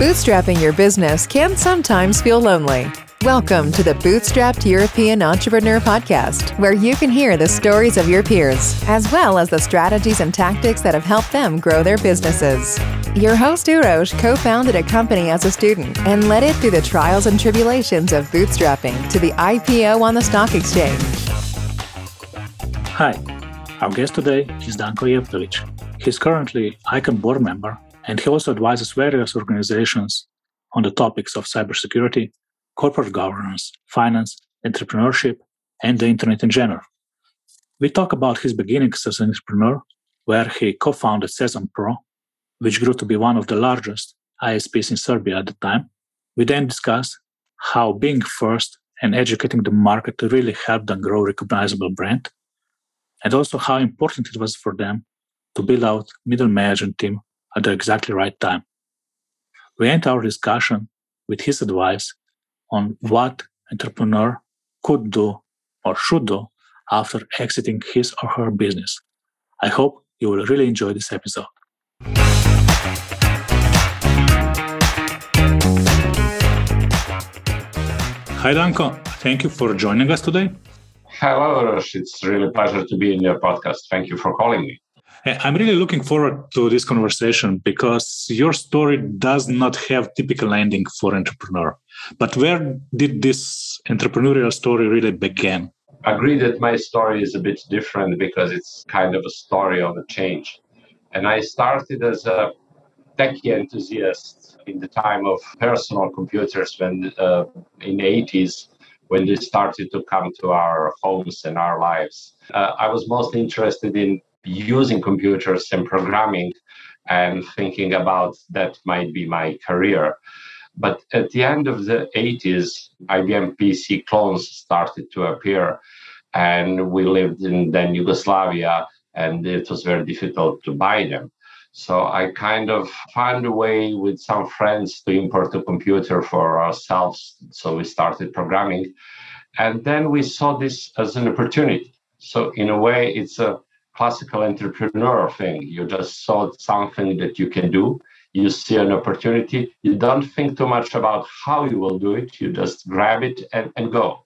Bootstrapping your business can sometimes feel lonely. Welcome to the Bootstrapped European Entrepreneur Podcast, where you can hear the stories of your peers, as well as the strategies and tactics that have helped them grow their businesses. Your host, Urosh, co founded a company as a student and led it through the trials and tribulations of bootstrapping to the IPO on the stock exchange. Hi, our guest today is Danko Jevtović. He's currently ICANN board member, and he also advises various organizations on the topics of cybersecurity, corporate governance, finance, entrepreneurship, and the internet in general. We talk about his beginnings as an entrepreneur, where he co founded Sezam Pro, which grew to be one of the largest ISPs in Serbia at the time. We then discuss how being first and educating the market really help them grow a recognizable brand, and also how important it was for them to build out middle management team at the exactly right time. We end our discussion with his advice on what entrepreneur could do or should do after exiting his or her business. I hope you will really enjoy this episode. Hi, Danko. Thank you for joining us today. Hello, Rosh. It's really a pleasure to be in your podcast. Thank you for calling me. I'm really looking forward to this conversation because your story does not have typical ending for entrepreneur. But where did this entrepreneurial story really begin? I agree that my story is a bit different because it's kind of a story of a change. And I started as a techie enthusiast in the time of personal computers when uh, in the 80s when they started to come to our homes and our lives. Uh, I was mostly interested in using computers and programming and thinking about that might be my career. But at the end of the 80s, IBM PC clones started to appear, and we lived in then Yugoslavia, and it was very difficult to buy them. So I kind of found a way with some friends to import a computer for ourselves. So we started programming, and then we saw this as an opportunity. So in a way, it's a classical entrepreneur thing. You just saw something that you can do. You see an opportunity. You don't think too much about how you will do it. You just grab it and, and go.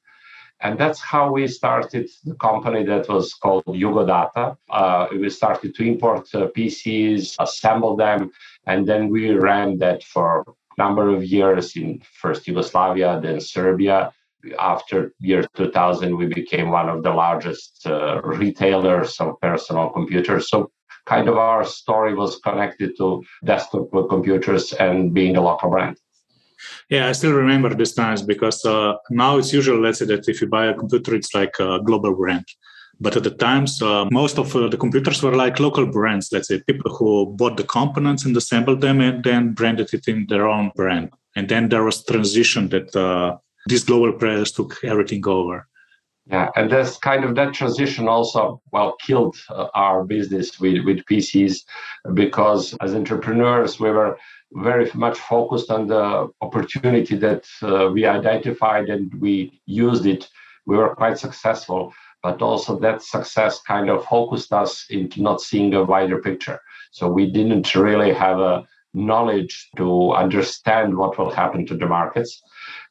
And that's how we started the company that was called Jugodata. Uh, we started to import uh, PCs, assemble them, and then we ran that for a number of years in first Yugoslavia, then Serbia, after year 2000 we became one of the largest uh, retailers of personal computers. So kind of our story was connected to desktop computers and being a local brand. Yeah i still remember these times because uh, now it's usual let's say that if you buy a computer it's like a global brand. But at the times uh, most of uh, the computers were like local brands let's say people who bought the components and assembled them and then branded it in their own brand. And then there was transition that uh, these global players took everything over. Yeah, and that's kind of that transition also well killed uh, our business with with PCs because as entrepreneurs we were very much focused on the opportunity that uh, we identified and we used it. We were quite successful, but also that success kind of focused us into not seeing a wider picture. So we didn't really have a knowledge to understand what will happen to the markets.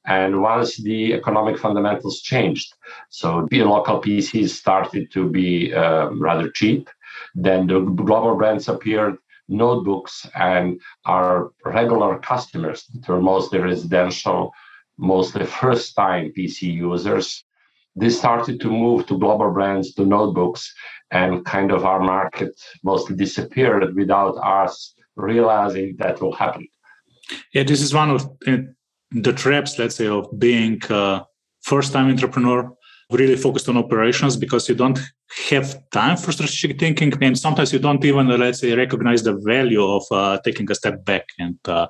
And once the economic fundamentals changed, so the local PCs started to be uh, rather cheap, then the global brands appeared, notebooks, and our regular customers that were mostly residential, mostly first time PC users, they started to move to global brands, to notebooks, and kind of our market mostly disappeared without us realizing that will happen. Yeah, this is one of the traps, let's say, of being a first time entrepreneur, really focused on operations because you don't have time for strategic thinking. And sometimes you don't even, let's say, recognize the value of uh, taking a step back and, uh,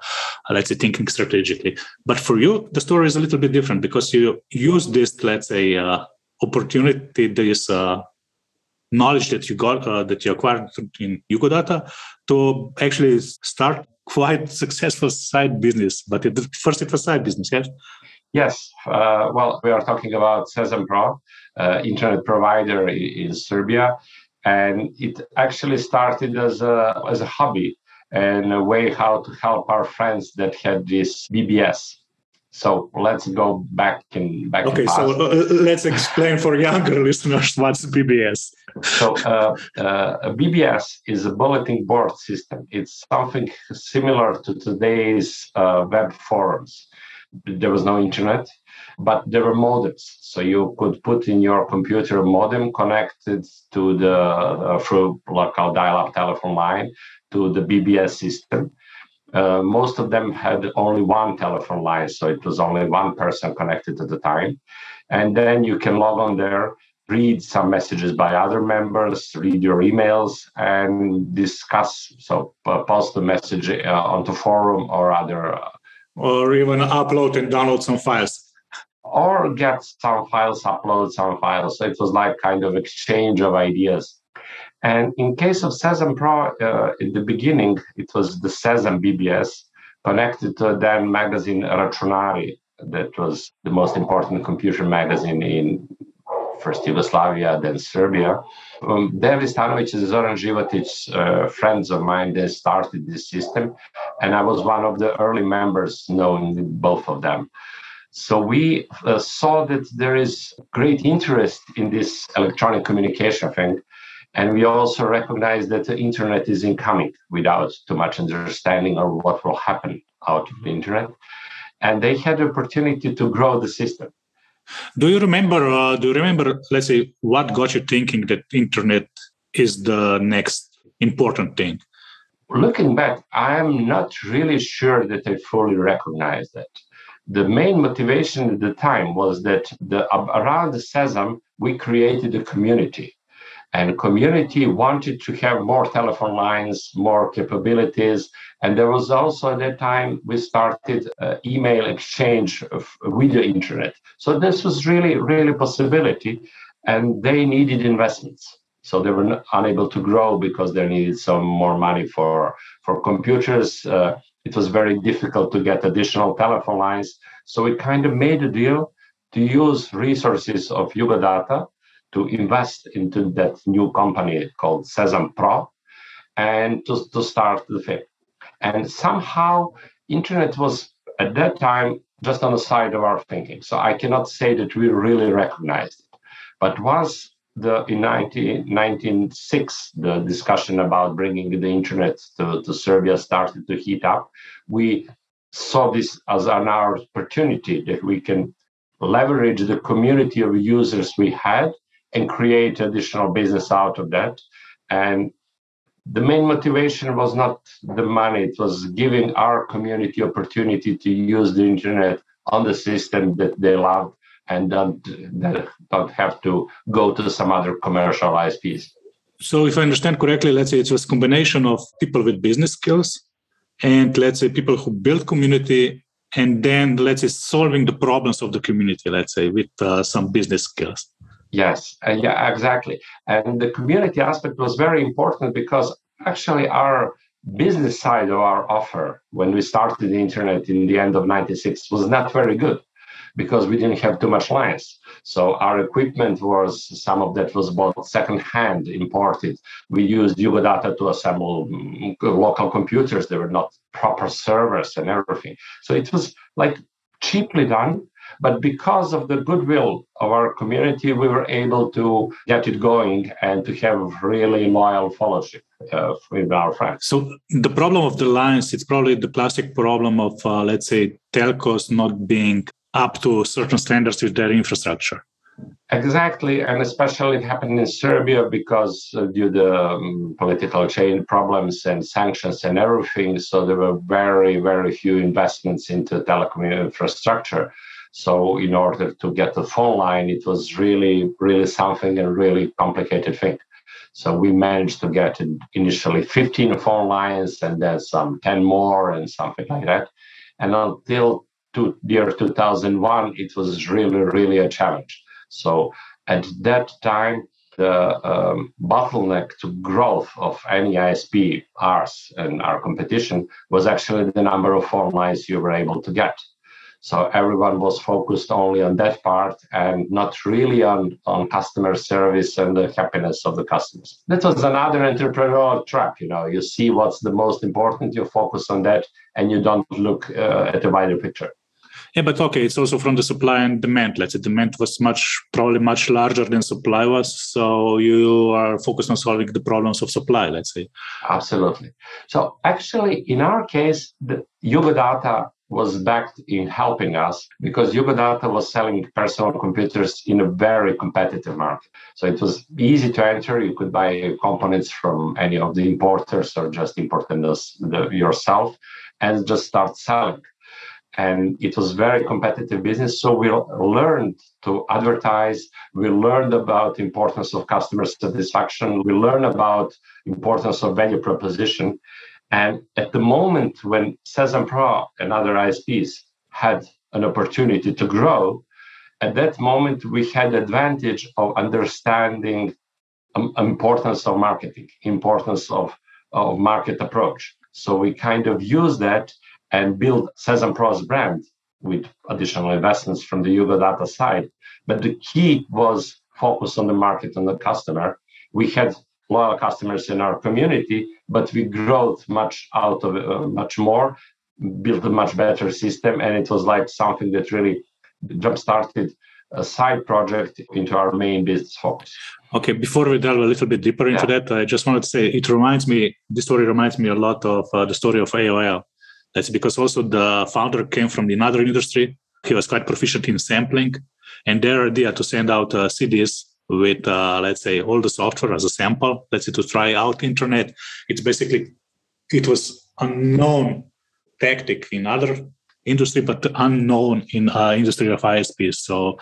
let's say, thinking strategically. But for you, the story is a little bit different because you use this, let's say, uh, opportunity, this uh, knowledge that you got, uh, that you acquired in Jugodata to actually start quite successful side business, but it, first it was side business, yes? Yes. Uh, well, we are talking about Sezam Pro, uh, internet provider in, in Serbia. And it actually started as a, as a hobby and a way how to help our friends that had this BBS. So let's go back in back. Okay, so uh, let's explain for younger listeners what's BBS. So uh, uh, BBS is a bulletin board system. It's something similar to today's uh, web forums. There was no internet, but there were modems. So you could put in your computer a modem connected to the uh, through local dial-up telephone line to the BBS system. Uh, most of them had only one telephone line, so it was only one person connected at the time. And then you can log on there, read some messages by other members, read your emails, and discuss. So uh, post the message uh, onto forum or other, uh, or even upload and download some files. Or get some files, upload some files. So it was like kind of exchange of ideas and in case of Sezam Pro, uh, in the beginning, it was the Sezam BBS connected to then magazine Računari, that was the most important computer magazine in first Yugoslavia, then Serbia. Um, Dejan Ristanović and Zoran Životić, uh, friends of mine, they started this system, and I was one of the early members knowing both of them. So we uh, saw that there is great interest in this electronic communication thing, and we also recognize that the internet is incoming without too much understanding of what will happen out of the internet. And they had the opportunity to grow the system. Do you remember? Uh, do you remember? Let's say what got you thinking that internet is the next important thing. Looking back, I'm not really sure that I fully recognize that. The main motivation at the time was that the, around the Sezam we created a community and community wanted to have more telephone lines more capabilities. And there was also at that time we started uh, email exchange of, with the internet. So this was really really possibility and they needed investments. So they were unable to grow because they needed some more money for for computers. Uh, it was very difficult to get additional telephone lines. So we kind of made a deal to use resources of Jugodata to invest into that new company called Sezam Pro and to, to start the thing. And somehow internet was at that time just on the side of our thinking. So I cannot say that we really recognized it. But once the in 1996 the discussion about bringing the internet to, to Serbia started to heat up, we saw this as an opportunity that we can leverage the community of users we had and create additional business out of that. And the main motivation was not the money, it was giving our community opportunity to use the internet on the system that they love and don't, don't have to go to some other commercial ISPs. So, if I understand correctly, let's say it was combination of people with business skills and let's say people who build community and then let's say solving the problems of the community, let's say with uh, some business skills. Yes, uh, yeah, exactly. And the community aspect was very important because actually our business side of our offer when we started the internet in the end of 96 was not very good because we didn't have too much lines. So our equipment was some of that was bought second-hand, imported. We used Jugodata to assemble mm, local computers. They were not proper servers and everything. So it was like cheaply done but because of the goodwill of our community, we were able to get it going and to have really loyal followership uh, with our friends. So the problem of the lines, it's probably the classic problem of, uh, let's say, telcos not being up to certain standards with their infrastructure. Exactly, and especially it happened in Serbia because uh, due to um, political chain problems and sanctions and everything. So there were very, very few investments into telecom infrastructure. So in order to get the phone line, it was really, really something and really complicated thing. So we managed to get initially 15 phone lines and then some 10 more and something like that. And until to year 2001, it was really, really a challenge. So at that time, the um, bottleneck to growth of any ISP, ours and our competition, was actually the number of phone lines you were able to get. So everyone was focused only on that part and not really on, on customer service and the happiness of the customers. That was another entrepreneurial trap. You know, you see what's the most important, you focus on that, and you don't look uh, at the wider picture. Yeah, but okay, it's also from the supply and demand. Let's say demand was much probably much larger than supply was. So you are focused on solving the problems of supply, let's say. Absolutely. So actually, in our case, the Jugodata was backed in helping us because Jugodata was selling personal computers in a very competitive market. So it was easy to enter. You could buy components from any of the importers or just import them yourself and just start selling. And it was very competitive business. So we learned to advertise. We learned about importance of customer satisfaction. We learned about importance of value proposition and at the moment when Sezam Pro and other ISPs had an opportunity to grow, at that moment we had advantage of understanding um, importance of marketing, importance of, of market approach. So we kind of use that and build Sezam Pro's brand with additional investments from the Jugodata side. But the key was focus on the market and the customer. We had loyal customers in our community, but we grew much out of uh, much more, built a much better system, and it was like something that really jump started a side project into our main business focus. Okay, before we delve a little bit deeper into yeah. that, I just wanted to say it reminds me, this story reminds me a lot of uh, the story of AOL. That's because also the founder came from another industry. He was quite proficient in sampling, and their idea to send out uh, CDs with uh, let's say all the software as a sample let's say to try out internet. It's basically it was unknown tactic in other industry but unknown in uh, industry of isps so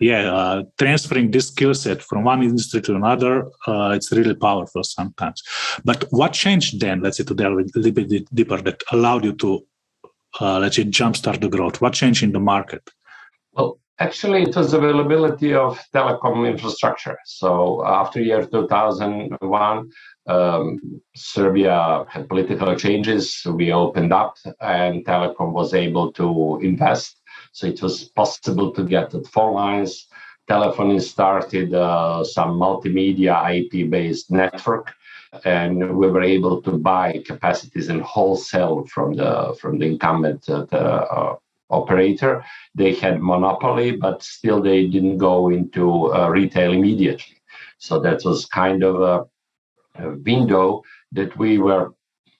yeah uh, transferring this skill set from one industry to another uh, it's really powerful sometimes. But what changed then let's say to delve a little bit deeper that allowed you to uh, let's say jumpstart the growth? What changed in the market Actually, it was availability of telecom infrastructure. So after year 2001, um, Serbia had political changes. We opened up, and telecom was able to invest. So it was possible to get the phone lines. Telephony started uh, some multimedia IP-based network, and we were able to buy capacities in wholesale from the from the incumbent uh, the, uh, operator. They had monopoly, but still they didn't go into uh, retail immediately. So that was kind of a, a, window that we were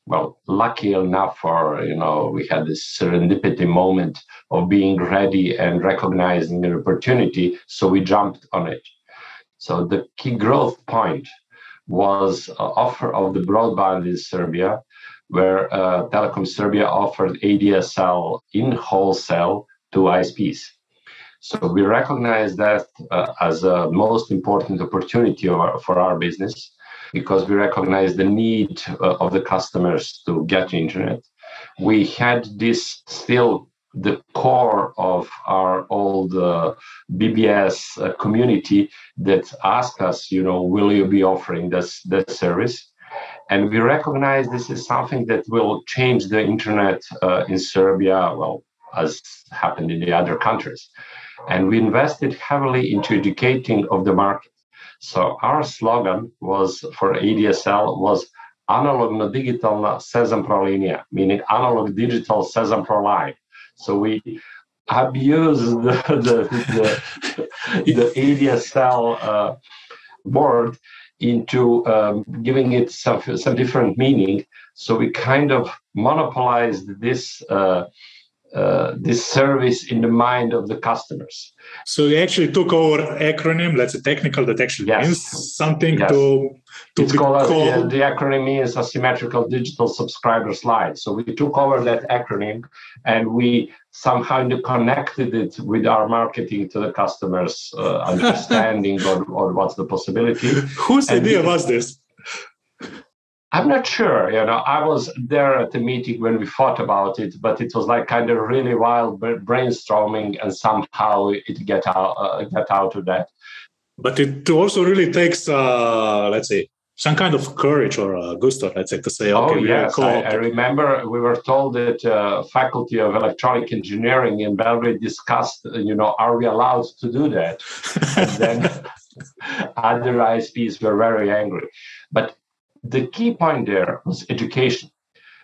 well lucky enough for. You know, we had this serendipity moment of being ready and recognizing an opportunity, so we jumped on it. So the key growth point was uh, offer of the broadband in Serbia where uh, Telecom Serbia offered ADSL in wholesale to ISPs. So we recognize that uh, as a most important opportunity our, for our business because we recognize the need uh, of the customers to get internet. We had this still the core of our old uh, BBS uh, community that asked us, you know, will you be offering this this service? And we recognize this is something that will change the internet uh, in Serbia, well, as happened in the other countries. And we invested heavily into educating of the market. So our slogan was for ADSL was analogno digitalna Sezam Pro linija, meaning analog digital Sezam Pro line. So we abused the, the, the, the ADSL uh, word into um, giving it some, some different meaning. So we kind of monopolized this uh, uh, this service in the mind of the customers. So you actually took our acronym, let's say technical, that actually yes. means something yes. to, to it's called, called... the acronym means asymmetrical digital subscriber line. So we took over that acronym and we somehow connected it with our marketing to the customers uh, understanding or, or what's the possibility. Whose and idea we, was this? I'm not sure. You know, I was there at the meeting when we thought about it, but it was like kind of really wild brainstorming, and somehow it get out uh, get out of that. But it also really takes, uh, let's say, some kind of courage or a gusto, let's say, to say, okay, oh, yes. I, I, remember we were told that uh, faculty of electronic engineering in Belgrade discussed, uh, you know, are we allowed to do that? and then other ISPs were very angry. But the key point there was education.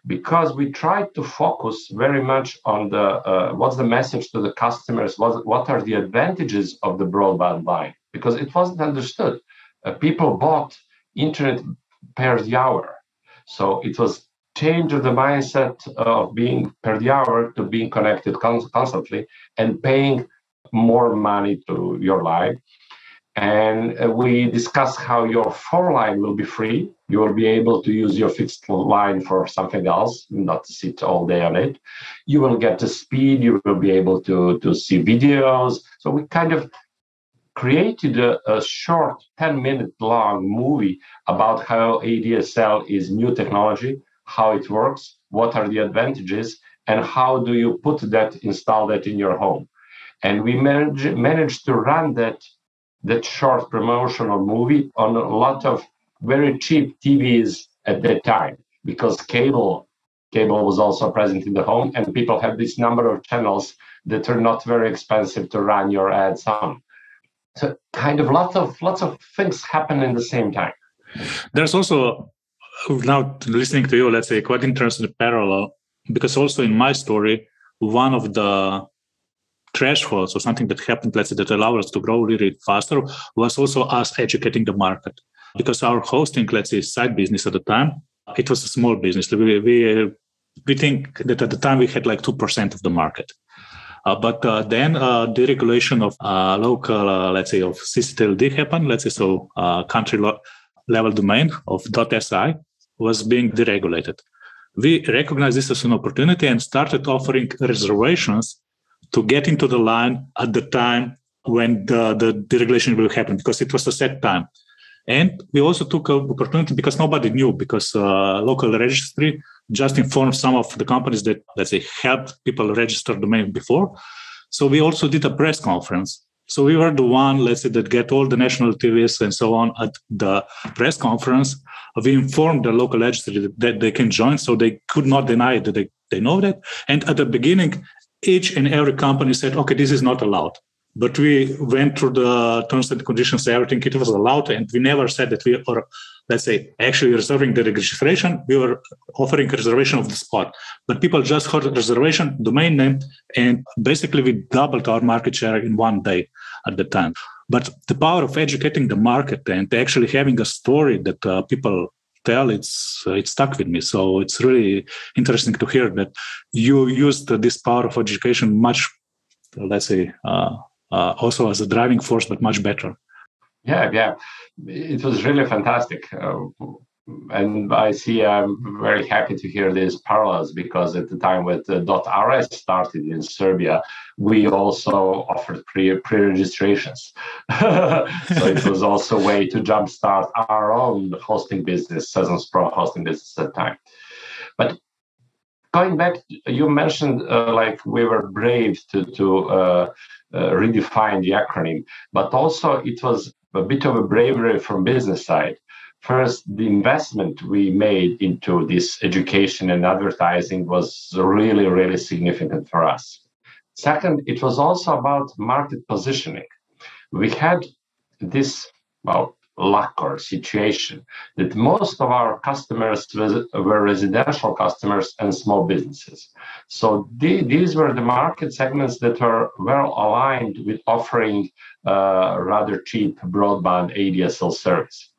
Because we tried to focus very much on the uh, what's the message to the customers? What, what are the advantages of the broadband line? Because it wasn't understood. Uh, people bought internet per the hour. So it was change of the mindset of being per the hour to being connected constantly and paying more money to your line and uh, we discuss how your phone line will be free. You will be able to use your fixed line for something else, not sit all day on it. You will get the speed. You will be able to, to see videos. So we kind of created a, a short 10 minute long movie about how ADSL is new technology, how it works, what are the advantages, and how do you put that, install that in your home. And we manage, managed to run that that short promotional movie on a lot of very cheap TVs at that time because cable cable was also present in the home and people had this number of channels that are not very expensive to run your ads on. So kind of lots of lots of things happen in the same time. There's also now listening to you, let's say quite interesting parallel because also in my story, one of the thresholds or something that happened, let's say, that allowed us to grow really faster was also us educating the market. Because our hosting, let's say, side business at the time, it was a small business. We, we, we think that at the time we had like 2% of the market. Uh, but uh, then uh, the regulation of uh, local, uh, let's say, of CCTLD happened. Let's say, so uh, country lo- level domain of .si was being deregulated. We recognized this as an opportunity and started offering reservations to get into the line at the time when the, the deregulation will happen because it was a set time. And we also took an opportunity because nobody knew because uh, local registry just informed some of the companies that, let's say, helped people register domain before. So we also did a press conference. So we were the one, let's say, that get all the national TVs and so on at the press conference. We informed the local registry that they can join, so they could not deny that they, they know that. And at the beginning, each and every company said, okay, this is not allowed. But we went through the terms and conditions, everything it was allowed, and we never said that we are, let's say, actually reserving the registration. We were offering reservation of the spot. But people just heard reservation, domain name, and basically we doubled our market share in one day at the time. But the power of educating the market and actually having a story that uh, people tell, it's uh, it stuck with me. So it's really interesting to hear that you used this power of education much, let's say, uh, uh, also as a driving force, but much better. Yeah, yeah, it was really fantastic. And I see I'm very happy to hear these parallels because at the time when .rs started in Serbia, we also offered pre pre registrations. so it was also a way to jumpstart our own hosting business, Sezam Pro hosting business at the time. But going back, you mentioned uh, like we were brave to to uh, uh, redefine the acronym, but also it was a bit of a bravery from business side First, the investment we made into this education and advertising was really, really significant for us. Second, it was also about market positioning. We had this, well, luck or situation that most of our customers were residential customers and small businesses. So the, these were the market segments that were well aligned with offering uh, rather cheap broadband ADSL service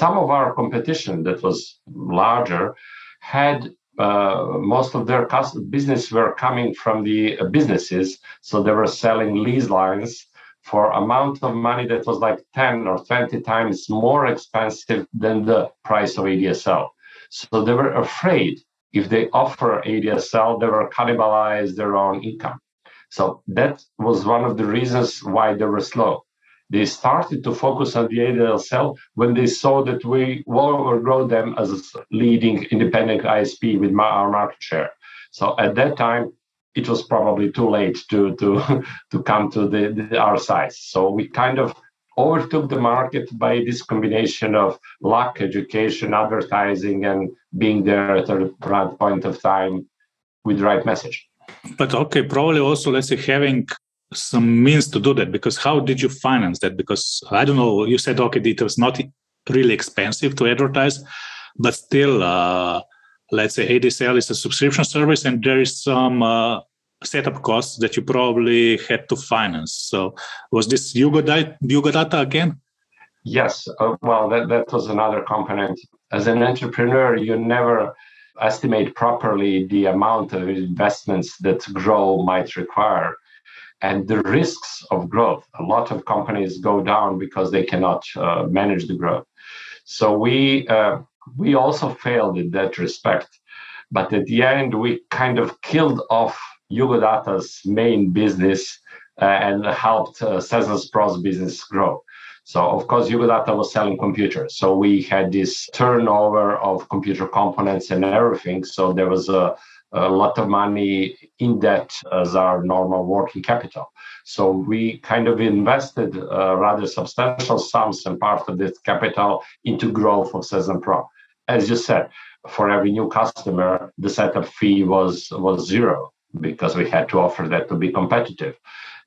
some of our competition that was larger had uh, most of their business were coming from the uh, businesses. So they were selling lease lines for amount of money that was like 10 or 20 times more expensive than the price of adsl so they were afraid if they offer adsl they were cannibalize their own income. So that was one of the reasons why they were slow they started to focus on the ADSL when they saw that we overgrow them as leading independent ISP with our market share. So at that time, it was probably too late to to to come to the, the, our size. So we kind of overtook the market by this combination of luck, education, advertising, and being there at the right point of time with the right message. But okay, probably also let's say having some means to do that because how did you finance that? Because I don't know, you said okay, it was not really expensive to advertise, but still, uh, let's say ADSL is a subscription service, and there is some uh, setup costs that you probably had to finance. So was this Jugodata, Jugodata again? Yes. Uh, well, that, that was another component. As an entrepreneur, you never estimate properly the amount of investments that grow might require and the risks of growth. A lot of companies go down because they cannot uh, manage the growth. So we uh, we also failed in that respect. But at the end, we kind of killed off Jugodata's main business uh, and helped uh, Sezams Pro's business grow. So of course, Jugodata was selling computers. So we had this turnover of computer components and everything. So there was a, a lot of money in debt as our normal working capital. So we kind of invested uh, rather substantial sums and part of this capital into growth of Sezam Pro. As you said, for every new customer, the setup fee was was zero because we had to offer that to be competitive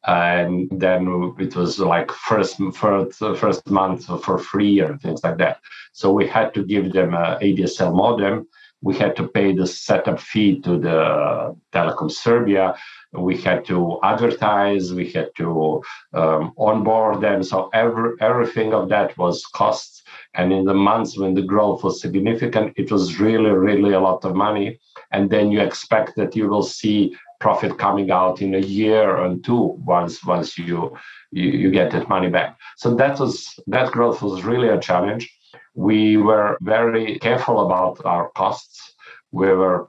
and then it was like first first first month for free and things like that. So we had to give them a ADSL modem. We had to pay the setup fee to the Telecom Serbia. We had to advertise. We had to um, onboard them. So every everything of that was costs. And in the months when the growth was significant, it was really really a lot of money. And then you expect that you will see profit coming out in a year and two once once you, you you get that money back so that was that growth was really a challenge we were very careful about our costs we were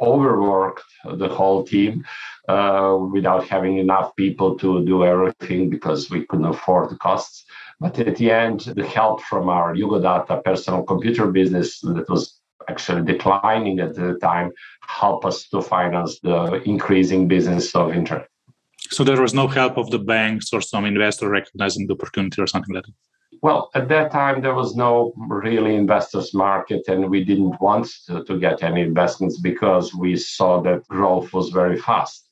overworked the whole team uh, without having enough people to do everything because we couldn't afford the costs but at the end the help from our Jugodata personal computer business that was actually declining at the time helped us to finance the increasing business of internet. So there was no help of the banks or some investor recognizing the opportunity or something like that? Well, at that time, there was no really investors market, and we didn't want to, to get any investments because we saw that growth was very fast.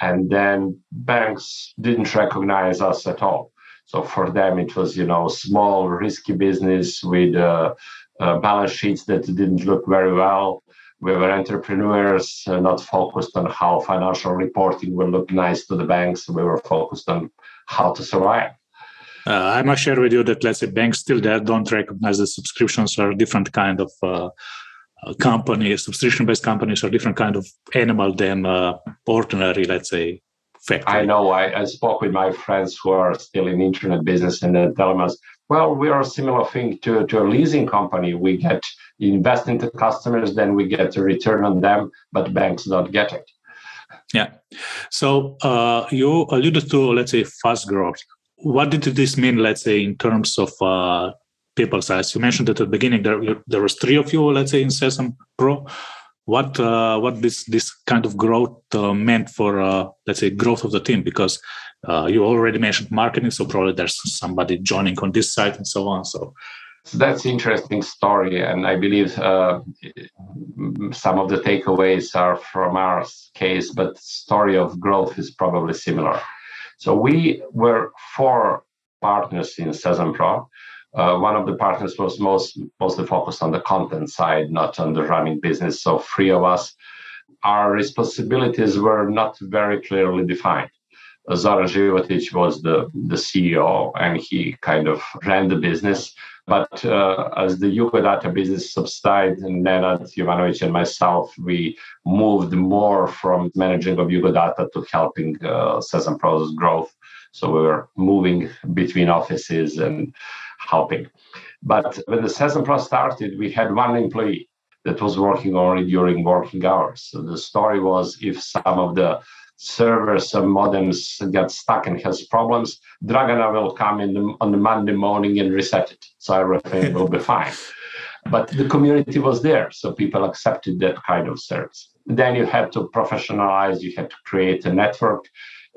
And then banks didn't recognize us at all. So for them, it was, you know, small, risky business with uh, uh, balance sheets that didn't look very well. We were entrepreneurs, uh, not focused on how financial reporting will look nice to the banks. We were focused on how to survive. Uh, I must share with you that let's say banks still there don't recognize the subscriptions are different kind of uh, uh companies, subscription-based companies are different kind of animal than uh, ordinary, let's say, factory. I know. I, I, spoke with my friends who are still in internet business and they tell us well, we are a similar thing to, to a leasing company. We get invest into customers, then we get a return on them, but banks don't get it. Yeah. So uh, you alluded to, let's say, fast growth. What did this mean, let's say, in terms of uh, people size? You mentioned at the beginning there there was three of you, let's say, in Sezam Pro. What uh, what this this kind of growth uh, meant for, uh, let's say, growth of the team? Because uh, you already mentioned marketing, so probably there's somebody joining on this site and so on. So that's interesting story, and I believe uh, some of the takeaways are from our case, but story of growth is probably similar. So we were four partners in Sezam Pro. Uh, one of the partners was most mostly focused on the content side, not on the running business. So three of us, our responsibilities were not very clearly defined. Zoran Životić was the, the CEO and he kind of ran the business. But uh, as the Jugodata business subsided, and Nenad Jovanovic and myself, we moved more from managing of Jugodata to helping uh, Sezam Pro's growth. So we were moving between offices and helping. But when the Sezam Pro started, we had one employee that was working only during working hours. So the story was if some of the servers and modems get stuck and has problems, Dragana will come in the, on the Monday morning and reset it. So everything will be fine. But the community was there, so people accepted that kind of service. Then you had to professionalize, you had to create a network.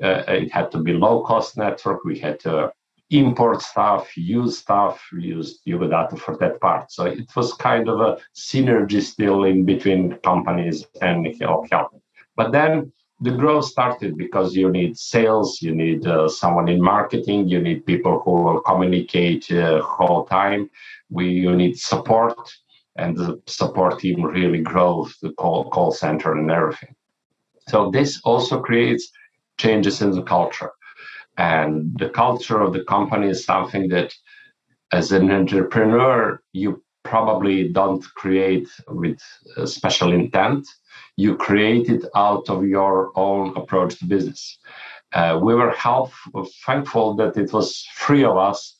Uh, it had to be low cost network. We had to import stuff, use stuff, use Jugodata for that part. So it was kind of a synergy still in between companies and help. But then the growth started because you need sales, you need uh, someone in marketing, you need people who will communicate uh, whole time. We you need support, and the support team really grows the call call center and everything. So this also creates changes in the culture, and the culture of the company is something that, as an entrepreneur, you probably don't create with special intent you create it out of your own approach to business. Uh, we were help, thankful that it was three of us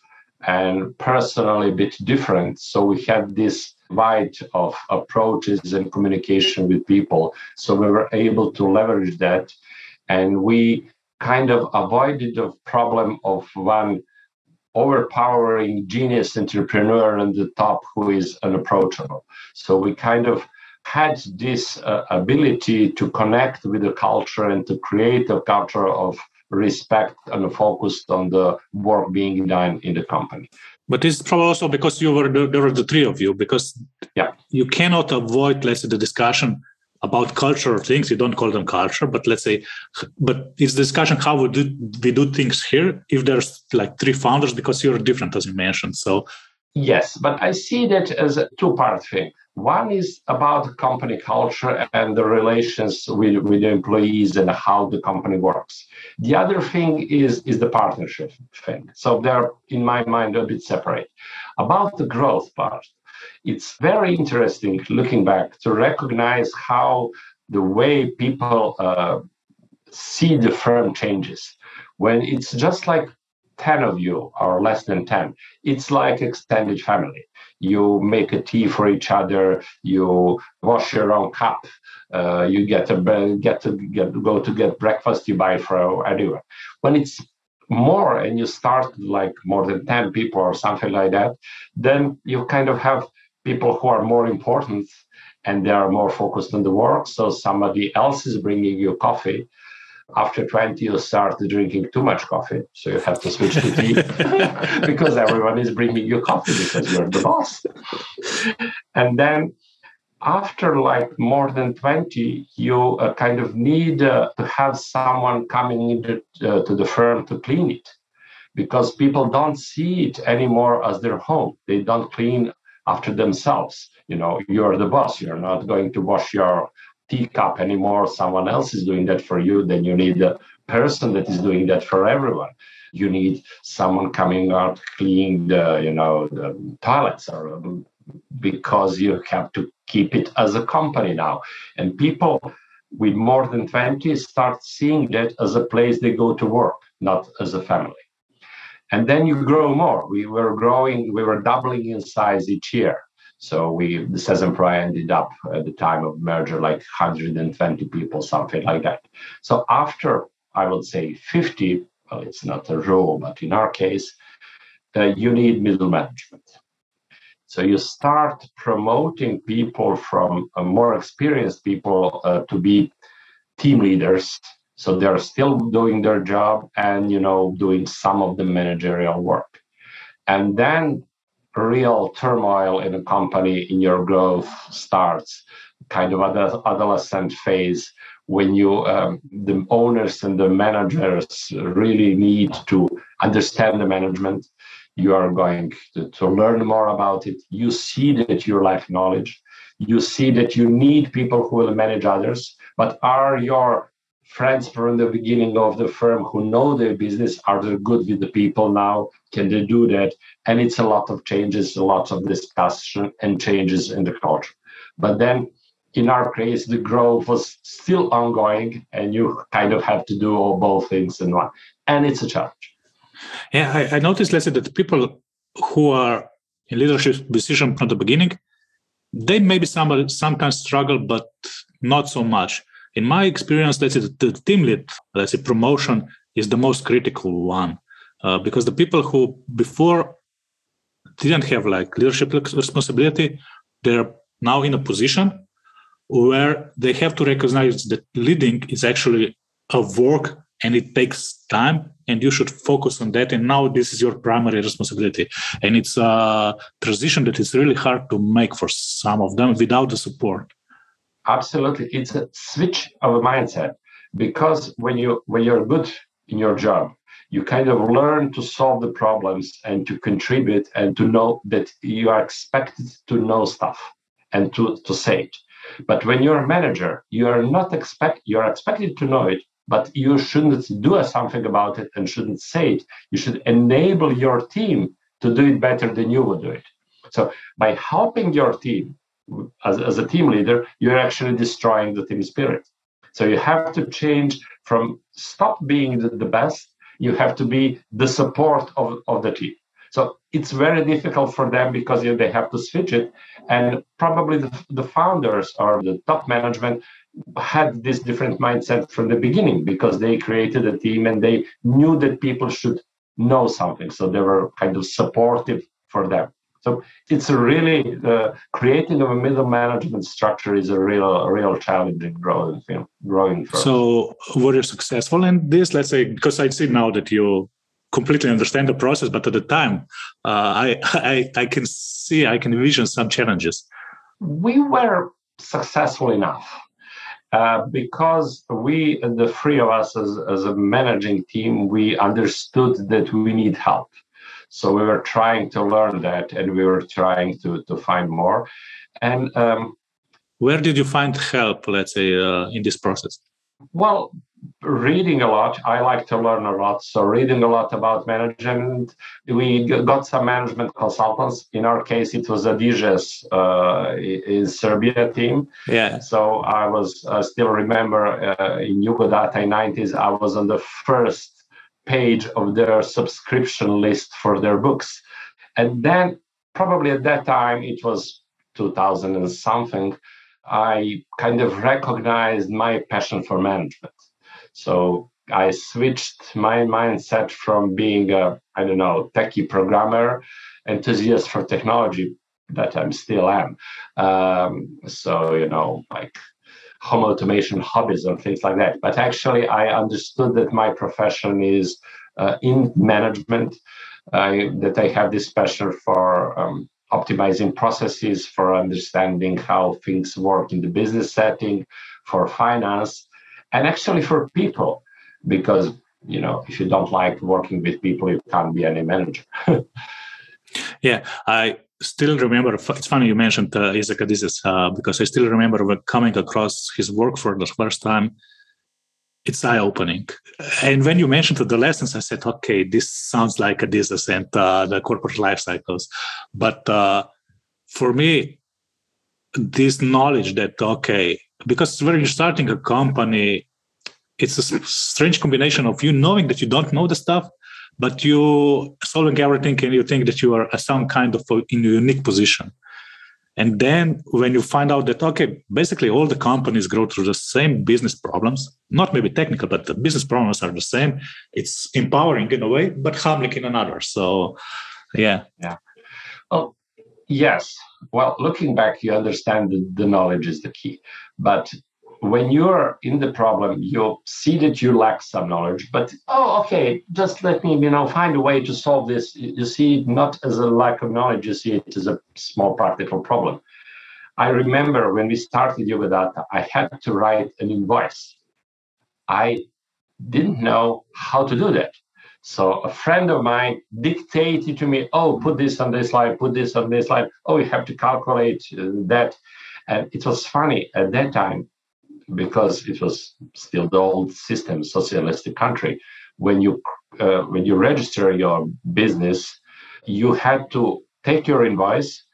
and personally a bit different. So we had this wide of approaches and communication with people. So we were able to leverage that. And we kind of avoided the problem of one overpowering genius entrepreneur on the top who is unapproachable. So we kind of had this uh, ability to connect with the culture and to create a culture of respect and focused on the work being done in the company. But it's probably also because you were there were the three of you because yeah. you cannot avoid let's say the discussion about cultural things. You don't call them culture, but let's say, but it's discussion how we do we do things here. If there's like three founders, because you're different as you mentioned. So yes, but I see that as a two-part thing. One is about company culture and the relations with, with the employees and how the company works. The other thing is, is the partnership thing. So they're, in my mind, a bit separate. About the growth part, it's very interesting looking back to recognize how the way people uh, see the firm changes. When it's just like 10 of you or less than 10, it's like extended family you make a tea for each other, you wash your own cup, uh, you get a get to get go to get breakfast, you buy for anywhere. When it's more and you start like more than 10 people or something like that, then you kind of have people who are more important and they are more focused on the work. So somebody else is bringing you coffee after 20, you start drinking too much coffee. So you have to switch to tea because everyone is bringing you coffee because you're the boss. And then after like more than 20, you uh, kind of need uh, to have someone coming into uh, to the firm to clean it because people don't see it anymore as their home. They don't clean after themselves. You know, you're the boss. You're not going to wash your teacup anymore. Someone else is doing that for you. Then you need a person that is doing that for everyone. You need someone coming out cleaning the, you know, the toilets or uh, because you have to keep it as a company now. And people with more than 20 start seeing that as a place they go to work, not as a family. And then you grow more. We were growing, we were doubling in size each year. So we, the SezamPro ended up at the time of merger like 120 people, something like that. So after I would say 50, well, it's not a rule, but in our case, uh, you need middle management. So you start promoting people from uh, more experienced people uh, to be team leaders. So they're still doing their job and you know doing some of the managerial work. And then real turmoil in a company in your growth starts kind of adolescent phase when you um, the owners and the managers really need to understand the management. You are going to, to learn more about it. You see that you lack knowledge. You see that you need people who will manage others. But are your friends from the beginning of the firm who know their business are they good with the people now. Can they do that? And it's a lot of changes a lot of discussion and changes in the culture. But then in our case the growth was still ongoing and you kind of have to do all both things in one. And it's a challenge. Yeah i, I noticed let's say that people who are in leadership position from the beginning they maybe some, sometimes struggle but not so much in my experience, let's say the team lead, let's say promotion is the most critical one uh, because the people who before didn't have like leadership responsibility, they're now in a position where they have to recognize that leading is actually a work and it takes time and you should focus on that. And now this is your primary responsibility. And it's a transition that is really hard to make for some of them without the support absolutely. It's a switch of a mindset because when you when you're good in your job you kind of learn to solve the problems and to contribute and to know that you are expected to know stuff and to, to say it. But when you're a manager you are not expect you're expected to know it but you shouldn't do something about it and shouldn't say it. You should enable your team to do it better than you would do it. So by helping your team as, as a team leader you're actually destroying the team spirit so you have to change from stop being the, the best you have to be the support of, of the team. So it's very difficult for them because you know, they have to switch it. And probably the, the founders or the top management had this different mindset from the beginning because they created a team and they knew that people should know something. So they were kind of supportive for them. So it's really uh, creating of a middle management structure is a real, a real challenge in growing, growing. Firm. So were you successful in this? Let's say because I see now that you completely understand the process, but at the time, uh, I, I I can see, I can envision some challenges. We were successful enough. Uh, because we, the three of us as, as a managing team, we understood that we need help. So we were trying to learn that, and we were trying to to find more. And um, where did you find help? Let's say uh, in this process. Well, reading a lot. I like to learn a lot. So reading a lot about management. We got some management consultants. In our case, it was Adizes uh, in Serbia team. Yeah. So I was I still remember uh, in Jugodata in 90s. I was on the first page of their subscription list for their books. And then, probably at that time, it was 2000 and something, I kind of recognized my passion for management. So I switched my mindset from being a, I don't know, techie programmer, enthusiast for technology that I'm still am. Um, so, you know, like home automation hobbies and things like that. But actually, I understood that my profession is uh, in management, uh, that I have this passion for um, optimizing processes, for understanding how things work in the business setting, for finance, and actually for people, because you know if you don't like working with people, you can't be any manager. yeah, I still remember. It's funny you mentioned uh, Isaac Adizes uh, because I still remember coming across his work for the first time. It's eye opening. And when you mentioned the lessons, I said, okay, this sounds like Adizes and uh, the corporate life cycles. But uh, for me, this knowledge that, okay, because when you're starting a company, it's a strange combination of you knowing that you don't know the stuff but you solving everything and you think that you are some kind of in a unique position. And then when you find out that okay basically all the companies go through the same business problems not maybe technical but the business problems are the same. It's empowering in a way but humbling in another. So yeah. Yeah. Oh yes. Well looking back you understand the knowledge is the key. But when you're in the problem, you see that you lack some knowledge, but oh, okay, just let me, you know, find a way to solve this. You see it not as a lack of knowledge, you see it as a small practical problem. I remember when we started Jugodata, I had to write an invoice. I didn't know how to do that. So a friend of mine dictated to me, oh, put this on this line, put this on this line. Oh, you have to calculate uh, that. And it was funny at that time because it was still the old system, socialistic country. When you uh, when you register your business, you had to take your invoice,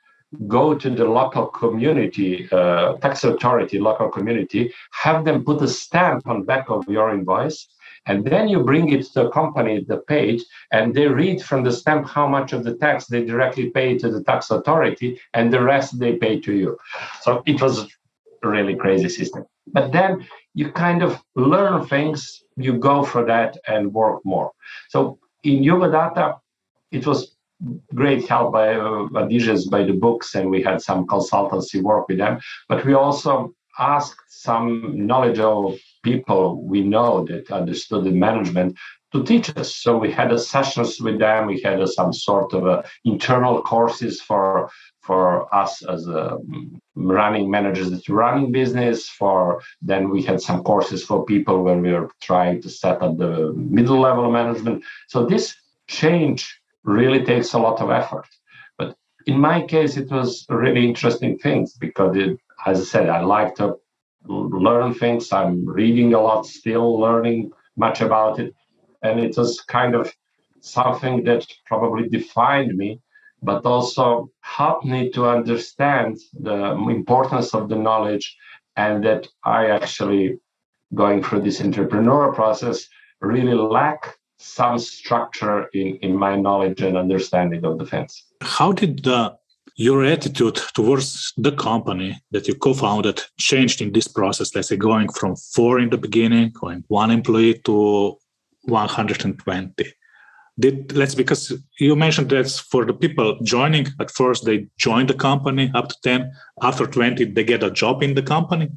go to the local community, uh, tax authority, local community, have them put a stamp on back of your invoice, and then you bring it to the company, the page, and they read from the stamp how much of the tax they directly pay to the tax authority, and the rest they pay to you. So it was a really crazy system. But then you kind of learn things, you go for that and work more. So in Jugodata, it was great help by uh, by the books, and we had some consultancy work with them. But we also asked some knowledgeable people we know that understood the management to teach us. So we had sessions with them. We had some sort of internal courses for for us as uh, running managers that running business. For then we had some courses for people when we were trying to set up the middle level management. So this change really takes a lot of effort. But in my case, it was really interesting things because, it, as I said, I like to learn things. I'm reading a lot, still learning much about it and it was kind of something that probably defined me but also helped me to understand the importance of the knowledge and that i actually going through this entrepreneurial process really lack some structure in, in my knowledge and understanding of the defense. How did the, your attitude towards the company that you co-founded changed in this process? Let's say going from four in the beginning going one employee to 120 did let's because you mentioned that for the people joining at first they join the company up to 10 after 20 they get a job in the company.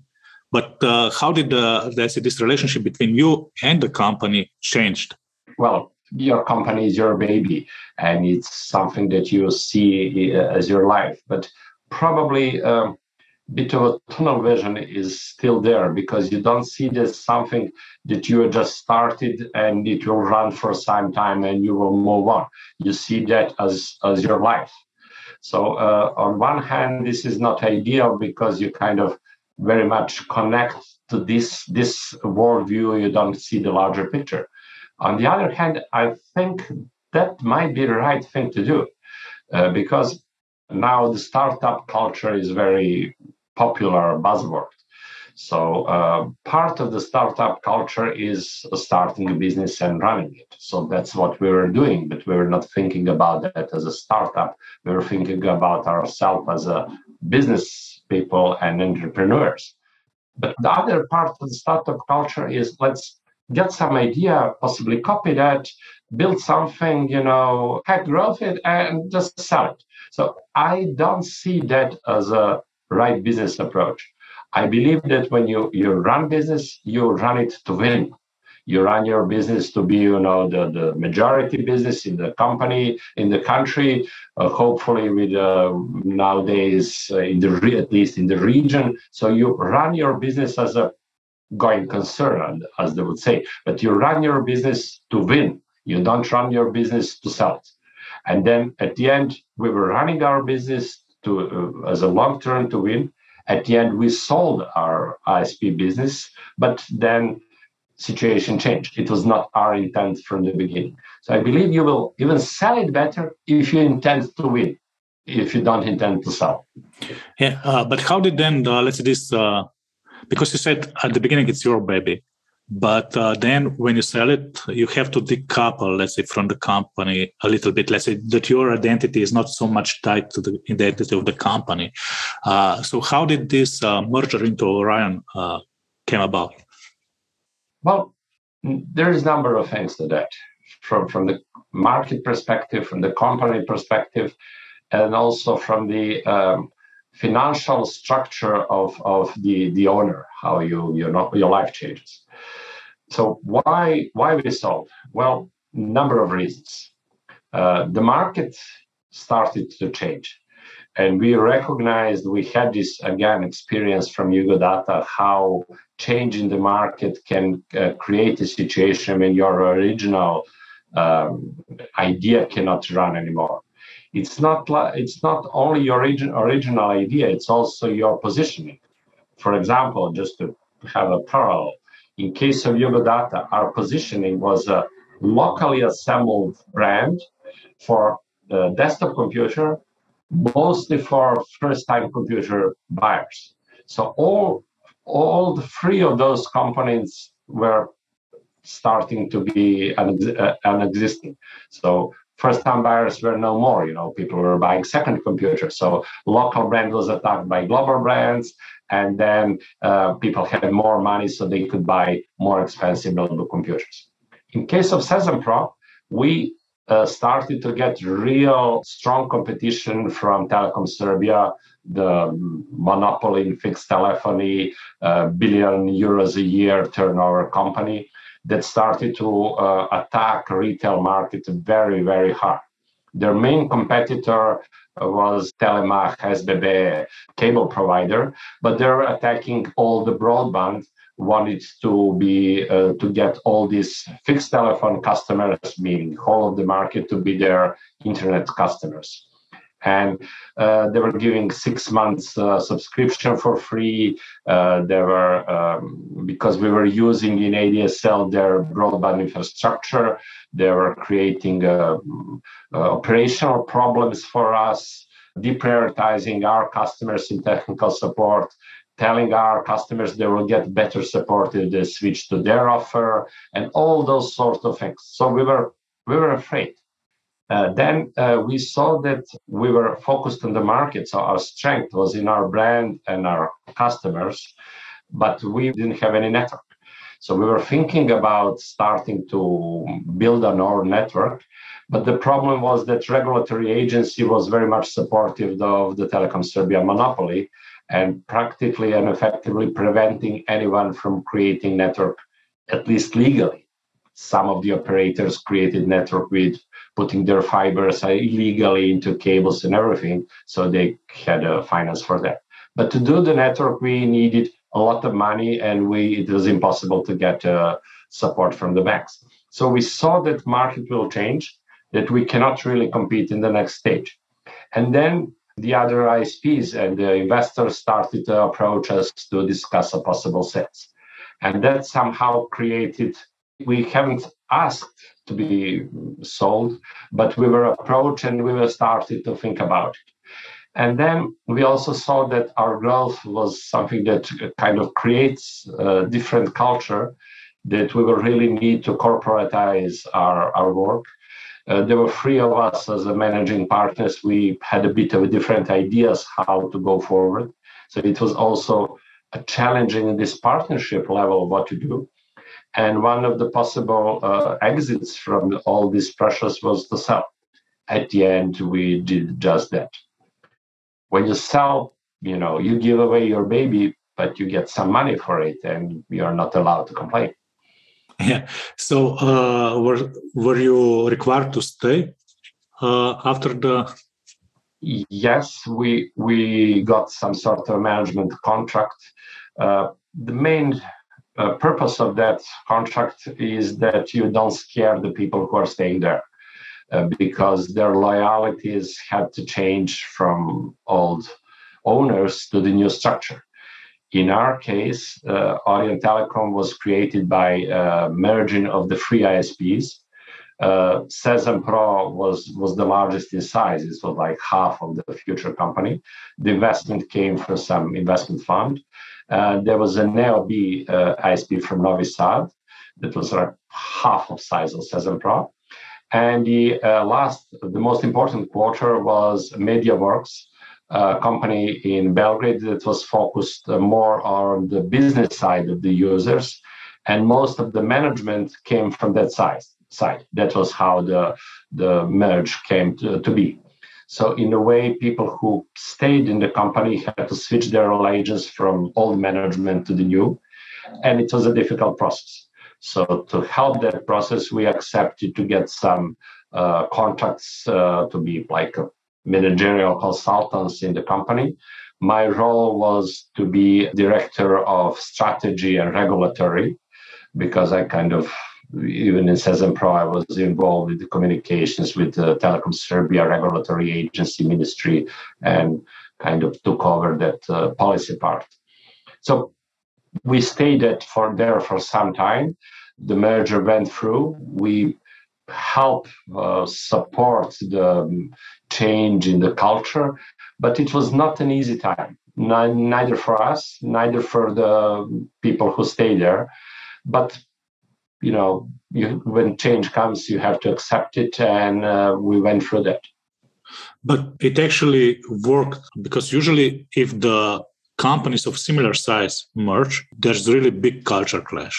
But uh, how did the let's this relationship between you and the company changed? Well your company is your baby and it's something that you see uh, as your life. But probably um, bit of a tunnel vision is still there because you don't see this something that you just started and it will run for some time and you will move on. You see that as as your life. So uh, on one hand, this is not ideal because you kind of very much connect to this this worldview. You don't see the larger picture. On the other hand, I think that might be the right thing to do uh, because now the startup culture is very popular buzzword. So uh, part of the startup culture is starting a business and running it. So that's what we were doing, but we were not thinking about that as a startup. We were thinking about ourselves as a business people and entrepreneurs. But the other part of the startup culture is let's get some idea, possibly copy that, build something, you know, hack growth it and just sell it. So I don't see that as a right business approach. I believe that when you, you run business, you run it to win. You run your business to be, you know, the, the majority business in the company, in the country, uh, hopefully with uh, nowadays uh, in the re- at least in the region. So you run your business as a going concern, as they would say, but you run your business to win. You don't run your business to sell it. And then at the end, we were running our business to as a long term to win. At the end, we sold our ISP business, but then situation changed. It was not our intent from the beginning. So I believe you will even sell it better if you intend to win, if you don't intend to sell. Yeah, uh, but how did then uh, let's say this? Uh, because you said at the beginning it's your baby but uh, then when you sell it you have to decouple let's say from the company a little bit. Let's say that your identity is not so much tied to the identity of the company. Uh, so how did this uh, merger into orion uh, came about? Well there is a number of things to that. From from the market perspective from the company perspective and also from the um, financial structure of, of the, the owner how you you know your life changes so why why we sold? Well, number of reasons. Uh, the market started to change, and we recognized we had this again experience from Jugodata how change in the market can uh, create a situation when your original um, idea cannot run anymore. It's not like, it's not only your origin, original idea; it's also your positioning. For example, just to have a parallel, in case of Jugodata, our positioning was a locally assembled brand for the desktop computer, mostly for first-time computer buyers. So all all the three of those components were starting to be uh, existing. So first-time buyers were no more. You know, people were buying second computers. So local brand was attacked by global brands, and then uh, people had more money so they could buy more expensive notebook computers. In case of Sezam Pro, we uh, started to get real strong competition from Telecom Serbia, the monopoly in fixed telephony, uh, billion euros a year turnover company that started to uh, attack retail market very, very hard. Their main competitor was Telemach SBB cable provider, but they're attacking all the broadband wanted to be uh, to get all these fixed telephone customers, meaning whole of the market, to be their internet customers. And uh, they were giving six months uh, subscription for free. Uh, they were um, because we were using in ADSL their broadband infrastructure. They were creating uh, uh, operational problems for us, deprioritizing our customers in technical support telling our customers they will get better support if they switch to their offer and all those sorts of things so we were we were afraid uh, then uh, we saw that we were focused on the market so our strength was in our brand and our customers but we didn't have any network so we were thinking about starting to build on our network but the problem was that regulatory agency was very much supportive of the telecom serbia monopoly and practically and effectively preventing anyone from creating network, at least legally. Some of the operators created network with putting their fibers illegally into cables and everything, so they had a finance for that. But to do the network, we needed a lot of money, and we it was impossible to get uh, support from the banks. So we saw that market will change, that we cannot really compete in the next stage. And then the other ISPs and the investors started to approach us to discuss a possible sales. And that somehow created, we haven't asked to be sold, but we were approached and we were started to think about it. And then we also saw that our growth was something that kind of creates a different culture that we will really need to corporatize our, our work uh, there were three of us as a managing partners. We had a bit of different ideas how to go forward. So it was also a challenging in this partnership level what to do. And one of the possible uh, exits from all these pressures was the sell. At the end, we did just that. When you sell, you know, you give away your baby, but you get some money for it, and you are not allowed to complain. Yeah. So uh, were were you required to stay uh, after the? Yes, we we got some sort of management contract. Uh, the main uh, purpose of that contract is that you don't scare the people who are staying there, uh, because their loyalties had to change from old owners to the new structure. In our case, uh, Orion Telecom was created by uh, merging of the three ISPs. Uh, Pro was, was the largest in size. It was like half of the future company. The investment came from some investment fund. Uh, there was an Neobee uh, ISP from Novi Sad that was half of size of Sezam Pro. And the uh, last, the most important quarter was MediaWorks, a company in Belgrade that was focused more on the business side of the users, and most of the management came from that side. Side. That was how the the merge came to, to be. So in a way, people who stayed in the company had to switch their allegiance from old management to the new, and it was a difficult process. So to help that process, we accepted to get some uh, contracts uh, to be like managerial consultants in the company. My role was to be director of strategy and regulatory because I kind of even in Sezam Pro, I was involved with the communications with the Telecom Serbia regulatory agency ministry and kind of took over that uh, policy part. So we stayed at for there for some time. The merger went through. We help uh, support the change in the culture, but it was not an easy time, neither for us, neither for the people who stay there. But you know, you, when change comes, you have to accept it, and uh, we went through that. But it actually worked because usually, if the companies of similar size merge, there's really big culture clash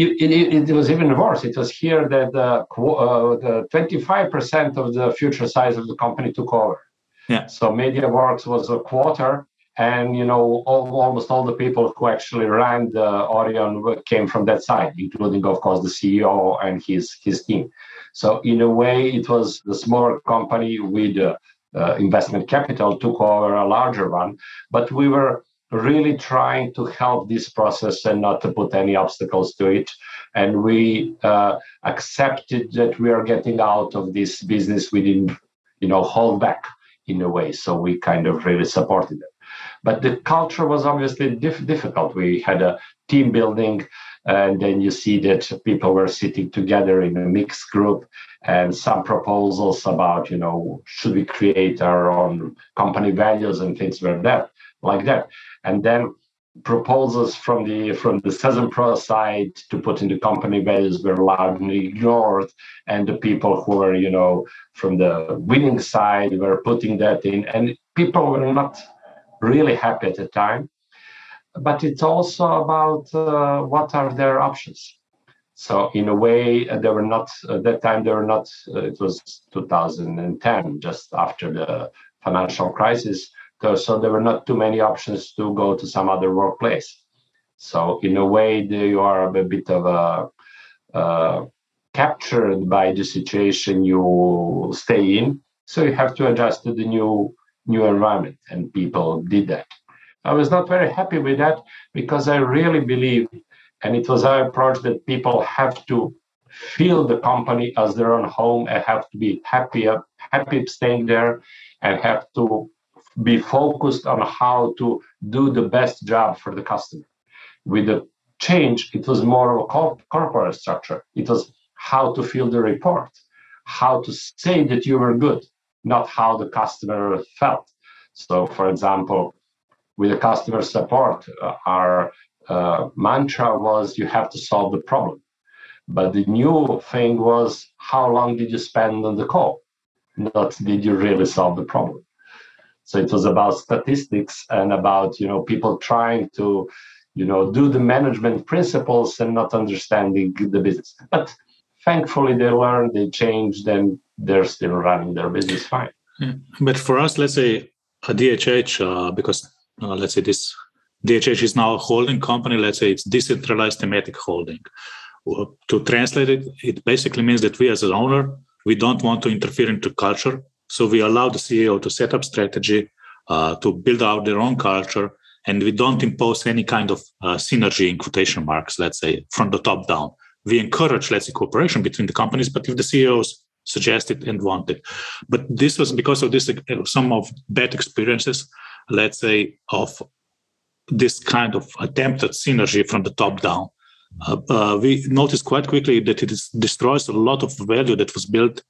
it, it, it, was even worse. It was here that uh, the 25% of the future size of the company took over. Yeah. So MediaWorks was a quarter, and you know all, almost all the people who actually ran the Orion came from that side, including of course the CEO and his his team. So in a way, it was the smaller company with uh, uh, investment capital took over a larger one, but we were really trying to help this process and not to put any obstacles to it. And we uh, accepted that we are getting out of this business. We didn't, you know, hold back in a way. So we kind of really supported it. But the culture was obviously diff- difficult. We had a team building, and then you see that people were sitting together in a mixed group, and some proposals about, you know, should we create our own company values and things like that, like that. And then proposals from the from the SezamPro side to put into company values were largely ignored, and the people who were, you know, from the winning side were putting that in, and people were not really happy at the time. But it's also about uh, what are their options. So in a way, uh, they were not at that time. They were not. Uh, it was 2010, just after the financial crisis so there were not too many options to go to some other workplace. So in a way, you are a bit of a uh, captured by the situation you stay in. So you have to adjust to the new new environment, and people did that. I was not very happy with that because I really believe, and it was our approach that people have to feel the company as their own home and have to be happy happy staying there and have to be focused on how to do the best job for the customer. With the change, it was more of a corporate structure. It was how to fill the report, how to say that you were good, not how the customer felt. So, for example, with the customer support, uh, our uh, mantra was you have to solve the problem. But the new thing was how long did you spend on the call? Not did you really solve the problem. So it was about statistics and about you know people trying to you know do the management principles and not understanding the business. But thankfully they learned, they changed, and they're still running their business fine. Yeah. But for us, let's say a DHH, uh, because uh, let's say this DHH is now a holding company. Let's say it's decentralized thematic holding. To translate it, it basically means that we as an owner, we don't want to interfere into culture so we allow the CEO to set up strategy, uh, to build out their own culture, and we don't impose any kind of uh, synergy in quotation marks, let's say, from the top down. We encourage, let's say, cooperation between the companies, but if the CEOs suggest it and wanted. But this was because of this, uh, some of bad experiences, let's say, of this kind of attempted synergy from the top down. Uh, uh, we noticed quite quickly that it is, destroys a lot of value that was built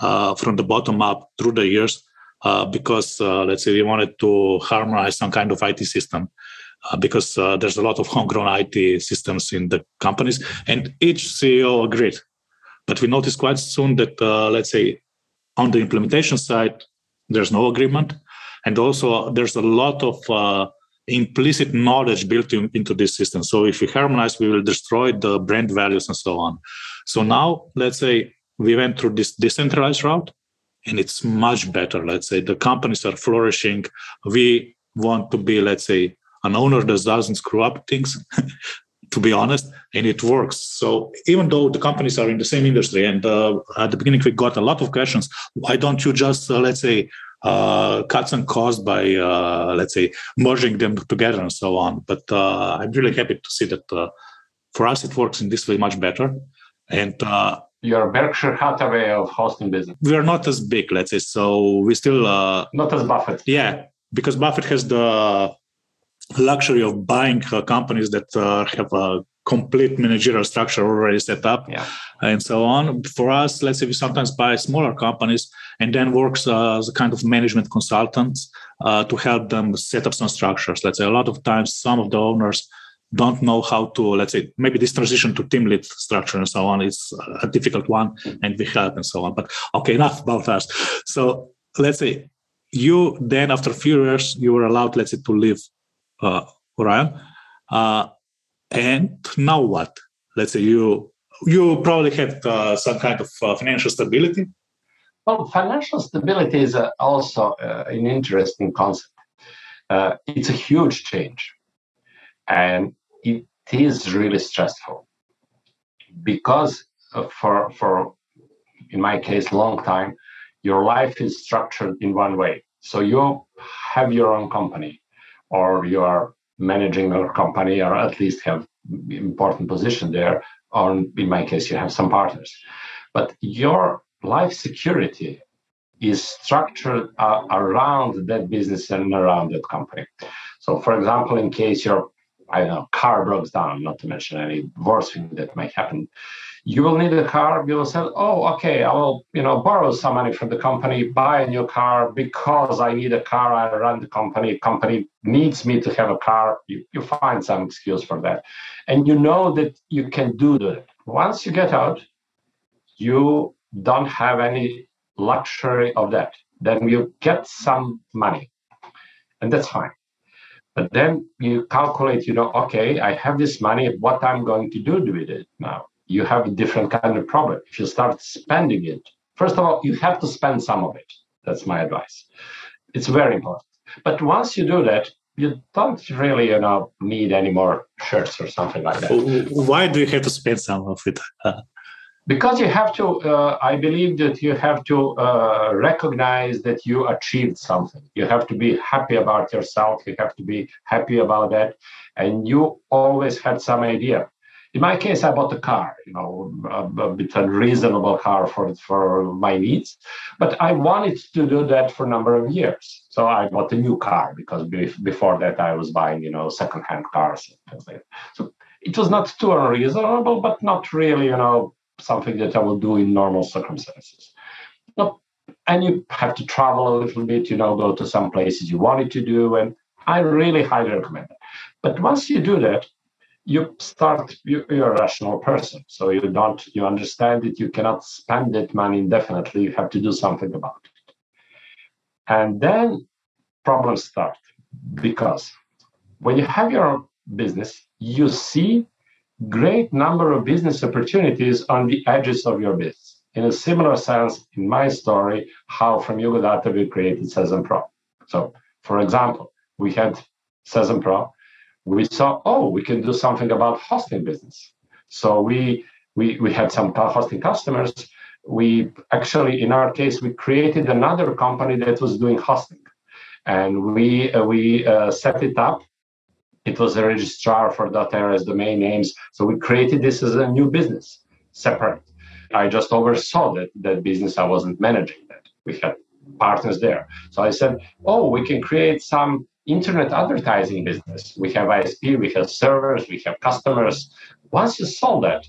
uh, from the bottom up through the years uh, because uh, let's say we wanted to harmonize some kind of IT system because there's a lot of homegrown IT systems in the companies, and each CEO agreed. But we noticed quite soon that uh, let's say on the implementation side there's no agreement, and also there's a lot of implicit knowledge built in, into this system. So if we harmonize, we will destroy the brand values and so on. So now let's say we went through this decentralized route and it's much better let's say the companies are flourishing we want to be let's say an owner that doesn't screw up things to be honest and it works so even though the companies are in the same industry and uh, at the beginning we got a lot of questions why don't you just uh, let's say uh, cut some costs by uh, let's say merging them together and so on but uh, i'm really happy to see that uh, for us it works in this way much better and your Berkshire Hathaway of hosting business? We are not as big, let's say. So we still uh, not as Buffett. Yeah, because Buffett has the luxury of buying uh, companies that uh, have a complete managerial structure already set up yeah. and so on. For us, let's say we sometimes buy smaller companies and then works uh, as a kind of management consultants uh, to help them set up some structures. Let's say a lot of times some of the owners don't know how to, let's say, maybe this transition to team lead structure and so on is a difficult one, and we help and so on. But okay, enough about us. So let's say you then, after a few years, you were allowed, let's say, to leave uh, Orion. Uh, and now what? let's say you you probably had uh, some kind of uh, financial stability. Well, financial stability is uh, also uh, an interesting concept. Uh, it's a huge change, and it is really stressful because for for in my case, long time, your life is structured in one way. So you have your own company, or you are managing your company, or at least have important position there. Or in my case, you have some partners. But your life security is structured uh, around that business and around that company. So, for example, in case your I don't know car breaks down, not to mention any worse thing that might happen, you will need a car. You will say, "Oh, okay, I will, you know, borrow some money from the company, buy a new car because I need a car. I run the company. Company needs me to have a car." You, you find some excuse for that, and you know that you can do that. Once you get out, you don't have any luxury of that. Then you get some money, and that's fine. But then you calculate, you know, okay, I have this money. What I'm going to do with it now? You have a different kind of problem. If you start spending it, first of all, you have to spend some of it. That's my advice. It's very important. But once you do that, you don't really, you know, need any more shirts or something like that. Why do you have to spend some of it? because you have to. Uh, I believe that you have to uh, recognize that you achieved something. You have to be happy about yourself. You have to be happy about that, and you always had some idea in my case, I bought a car, you know, a, a bit unreasonable car for for my needs, but I wanted to do that for a number of years. So I bought a new car because before that I was buying, you know, secondhand cars. So it was not too unreasonable, but not really, you know, something that I would do in normal circumstances. No, and you have to travel a little bit, you know, go to some places you wanted to do, and I really highly recommend it. But once you do that, you start you, you're a rational person so you don't you understand that you cannot spend that money indefinitely you have to do something about it. And then problems start because when you have your business you see great number of business opportunities on the edges of your business in a similar sense in my story how from Jugodata we created Sezam Pro. So for example we had Sezam Pro we saw, oh, we can do something about hosting business. So we we we had some hosting customers. We actually, in our case, we created another company that was doing hosting, and we uh, we uh, set it up. It was a registrar for .rs domain names. So we created this as a new business, separate. I just oversaw that that business. I wasn't managing that. We had partners there. So I said, oh, we can create some internet advertising business. We have ISP, we have servers, we have customers. Once you solve that,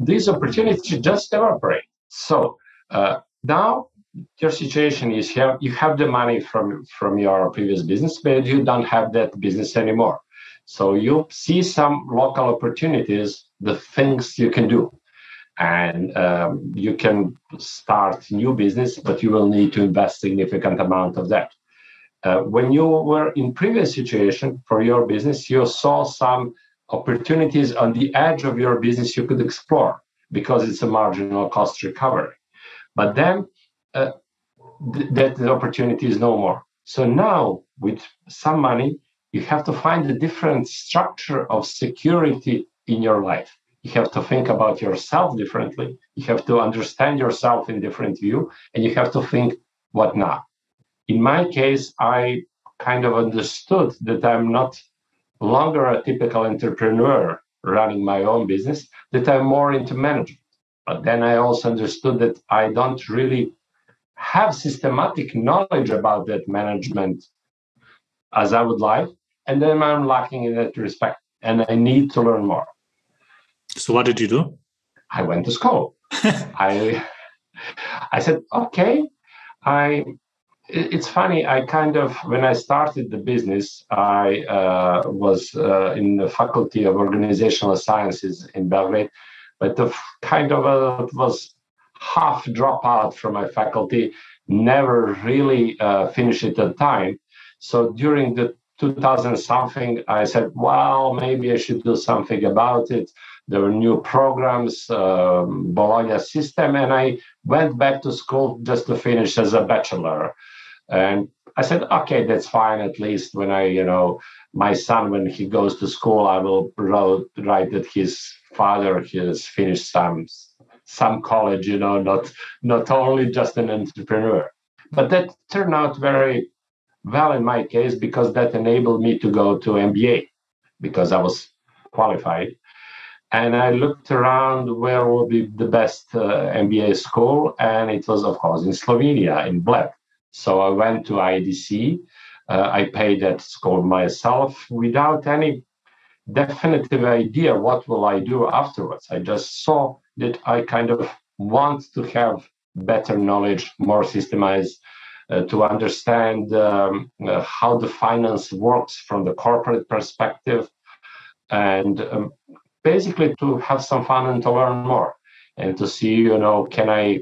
these opportunities just evaporate. So uh, now your situation is here, you have the money from, from your previous business, but you don't have that business anymore. So you see some local opportunities, the things you can do. And um, you can start new business, but you will need to invest significant amount of that. Uh, when you were in previous situation for your business, you saw some opportunities on the edge of your business you could explore because it's a marginal cost recovery. But then uh, th- that the opportunity is no more. So now with some money, you have to find a different structure of security in your life. You have to think about yourself differently. You have to understand yourself in different view, and you have to think, what now? In my case, I kind of understood that I'm not longer a typical entrepreneur running my own business, that I'm more into management. But then I also understood that I don't really have systematic knowledge about that management as I would like. And then I'm lacking in that respect. And I need to learn more. So what did you do? I went to school. I I said, okay, I it's funny i kind of when i started the business i uh, was uh, in the faculty of organizational sciences in belgrade but the kind of uh, was half dropout from my faculty never really uh, finished it at time so during the 2000 something i said well maybe i should do something about it there were new programs, um, Bologna system, and I went back to school just to finish as a bachelor. And I said, okay, that's fine. At least when I, you know, my son, when he goes to school, I will write that his father has finished some some college, you know, not not only just an entrepreneur. But that turned out very well in my case because that enabled me to go to MBA because I was qualified. And I looked around where would be the best uh, MBA school, and it was, of course, in Slovenia, in Bled. So I went to IEDC. Uh, I paid that school myself without any definitive idea what will I do afterwards. I just saw that I kind of want to have better knowledge, more systemized, uh, to understand um, uh, how the finance works from the corporate perspective, and um, basically to have some fun and to learn more, and to see, you know, can I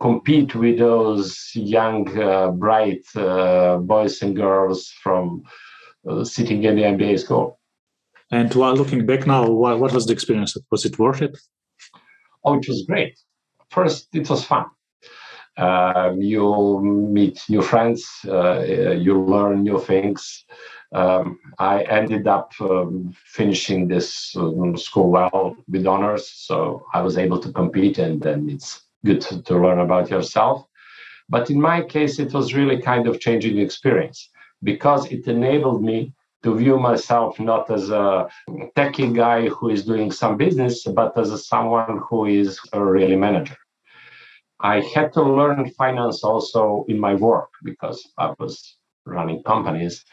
compete with those young, uh, bright uh, boys and girls from uh, sitting in the MBA school. And while looking back now, what, what was the experience? Was it worth it? Oh, it was great. First, it was fun. Uh, you meet new friends, uh, you learn new things. Um, I ended up um, finishing this um, school well with honors, so I was able to compete, and then it's good to, to learn about yourself. But in my case, it was really kind of changing experience because it enabled me to view myself not as a techie guy who is doing some business, but as a, someone who is a really manager. I had to learn finance also in my work because I was running companies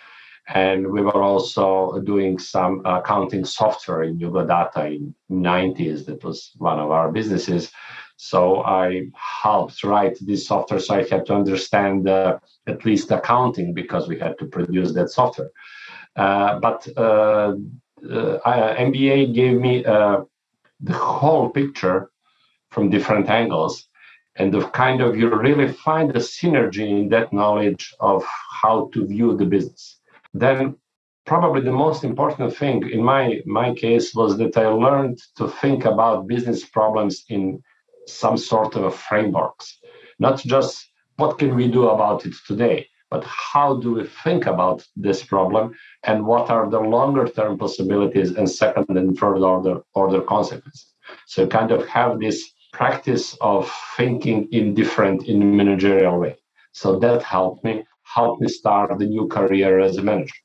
and we were also doing some accounting software in Data in 90s. That was one of our businesses. So I helped write this software. So I had to understand uh, at least accounting because we had to produce that software. Uh, but uh, uh MBA gave me uh, the whole picture from different angles. And the kind of you really find the synergy in that knowledge of how to view the business. Then probably the most important thing in my my case was that I learned to think about business problems in some sort of frameworks, not just what can we do about it today, but how do we think about this problem and what are the longer term possibilities and second and third order order consequences. So kind of have this practice of thinking in different in managerial way. So that helped me helped me start the new career as a manager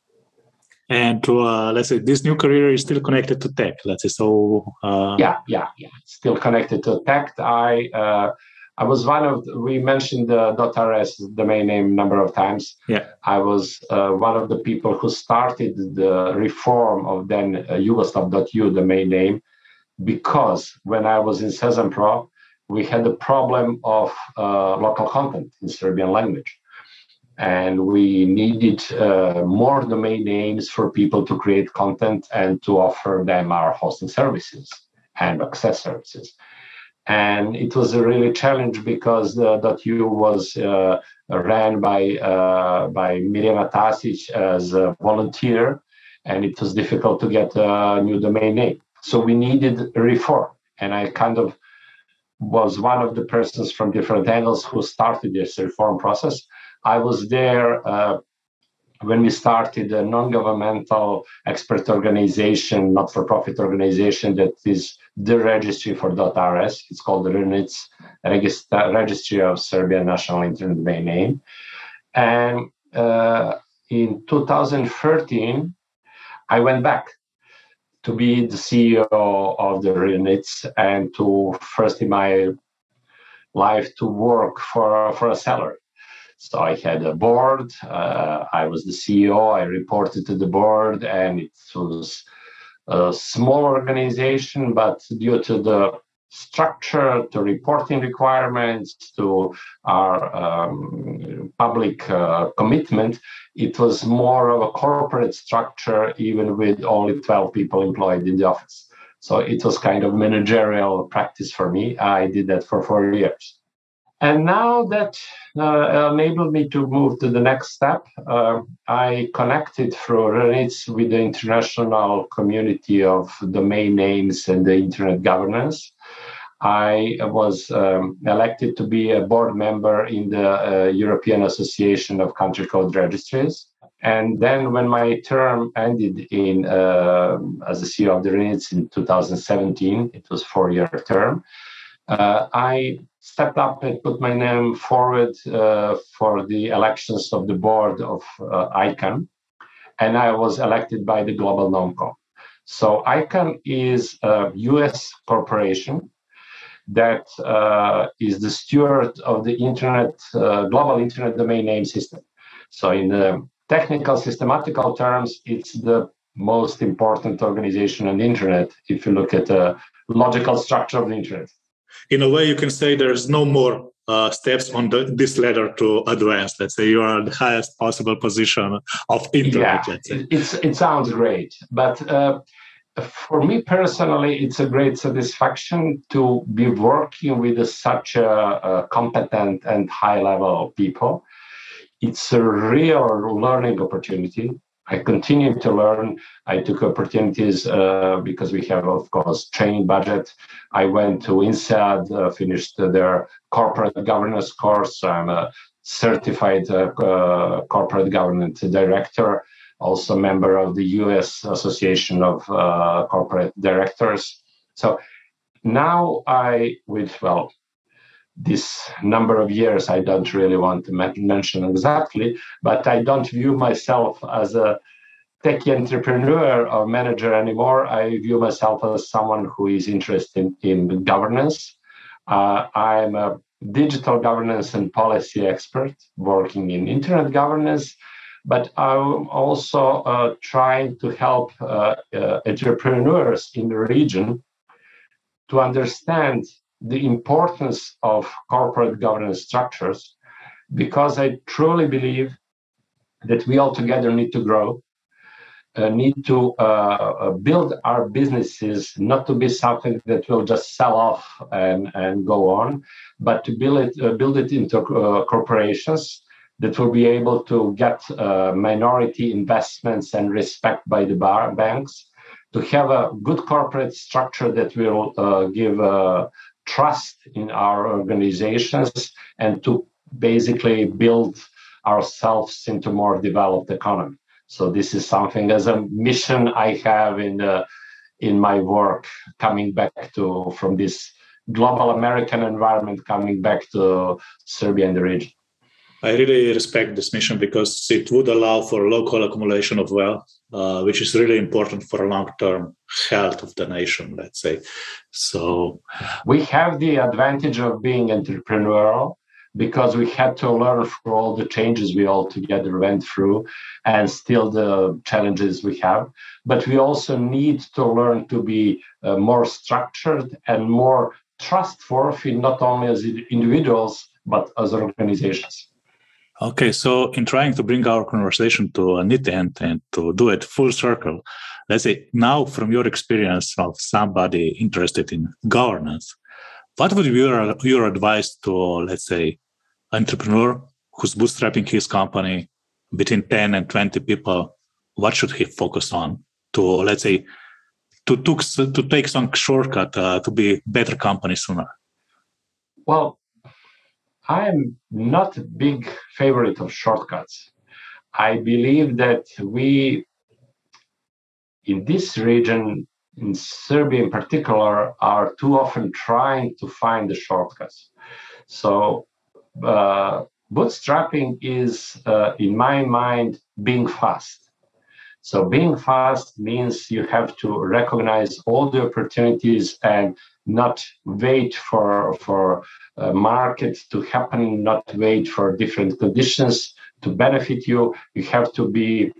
and to uh, let's say this new career is still connected to tech let's say. So uh... yeah yeah yeah. Still connected to tech. I uh, i was one of the, we mentioned the .rs domain name number of times. Yeah. I was uh, one of the people who started the reform of then uh, yugoslav .yu domain name because when i was in Sezam we had the problem of uh, local content in serbian language and we needed uh, more domain names for people to create content and to offer them our hosting services and access services. And it was a really challenge because the .yu was uh, ran by uh, by Mirjana Tasic as a volunteer, and it was difficult to get a new domain name. So we needed reform, and I kind of was one of the persons from different angles who started this reform process I was there uh, when we started a non-governmental expert organization, not-for-profit organization that is the registry for .rs. It's called the RNIDS, Registry of Serbian National Internet Domain Name. And uh, in 2013, I went back to be the CEO of the RNIDS and to first in my life to work for, for a salary. So I had a board. Uh, I was the CEO. I reported to the board, and it was a small organization, but due to the structure, to reporting requirements, to our um, public uh, commitment, it was more of a corporate structure, even with only 12 people employed in the office. So it was kind of managerial practice for me. I did that for four years. And now that uh, enabled me to move to the next step, uh, I connected through RNIDS with the international community of domain names and the internet governance. I was um, elected to be a board member in the uh, European Association of Country Code Registries. And then when my term ended in uh, as the CEO of the RNIDS in 2017, it was four-year term, uh, I stepped up and put my name forward uh, for the elections of the board of uh, ICANN, and I was elected by the Global Nomcom. So ICANN is a U.S. corporation that uh, is the steward of the internet, uh, global internet domain name system. So in the technical, systematical terms, it's the most important organization on the internet if you look at the logical structure of the internet in a way you can say there's no more uh, steps on the, this ladder to advance. Let's say you are the highest possible position of internet. Yeah, it's, it sounds great, but uh, for me personally, it's a great satisfaction to be working with such a, a competent and high level people. It's a real learning opportunity I continue to learn. I took opportunities uh, because we have, of course, training budget. I went to INSEAD, uh, finished their corporate governance course. I'm a certified uh corporate governance director, also member of the U.S. Association of uh, Corporate Directors. So now I, with well, this number of years I don't really want to mention exactly, but I don't view myself as a tech entrepreneur or manager anymore. I view myself as someone who is interested in governance. Uh, I'm a digital governance and policy expert working in internet governance, but I'm also uh, trying to help uh, uh entrepreneurs in the region to understand the importance of corporate governance structures because I truly believe that we all together need to grow, uh, need to uh, uh, build our businesses not to be something that will just sell off and, and go on, but to build it, uh, build it into uh, corporations that will be able to get uh, minority investments and respect by the bar banks, to have a good corporate structure that will give trust in our organizations and to basically build ourselves into more developed economy. So this is something as a mission I have in the, in my work coming back to from this global American environment coming back to Serbia and the region. I really respect this mission because it would allow for local accumulation of wealth, uh, which is really important for long-term health of the nation. Let's say. So we have the advantage of being entrepreneurial because we had to learn through all the changes we all together went through and still the challenges we have but we also need to learn to be uh, more structured and more trustworthy not only as individuals but as organizations Okay, so in trying to bring our conversation to a neat end and to do it full circle, let's say now from your experience of somebody interested in governance, what would be your, your advice to, let's say, entrepreneur who's bootstrapping his company between 10 and 20 people? What should he focus on to, let's say, to, to, to take some shortcut uh, to be better company sooner? Well, I'm not a big favorite of shortcuts. I believe that we, in this region, in Serbia in particular, are too often trying to find the shortcuts. So, uh, bootstrapping is, uh, in my mind, being fast. So, being fast means you have to recognize all the opportunities and not wait for for uh, market to happen, not wait for different conditions to benefit you. You have to be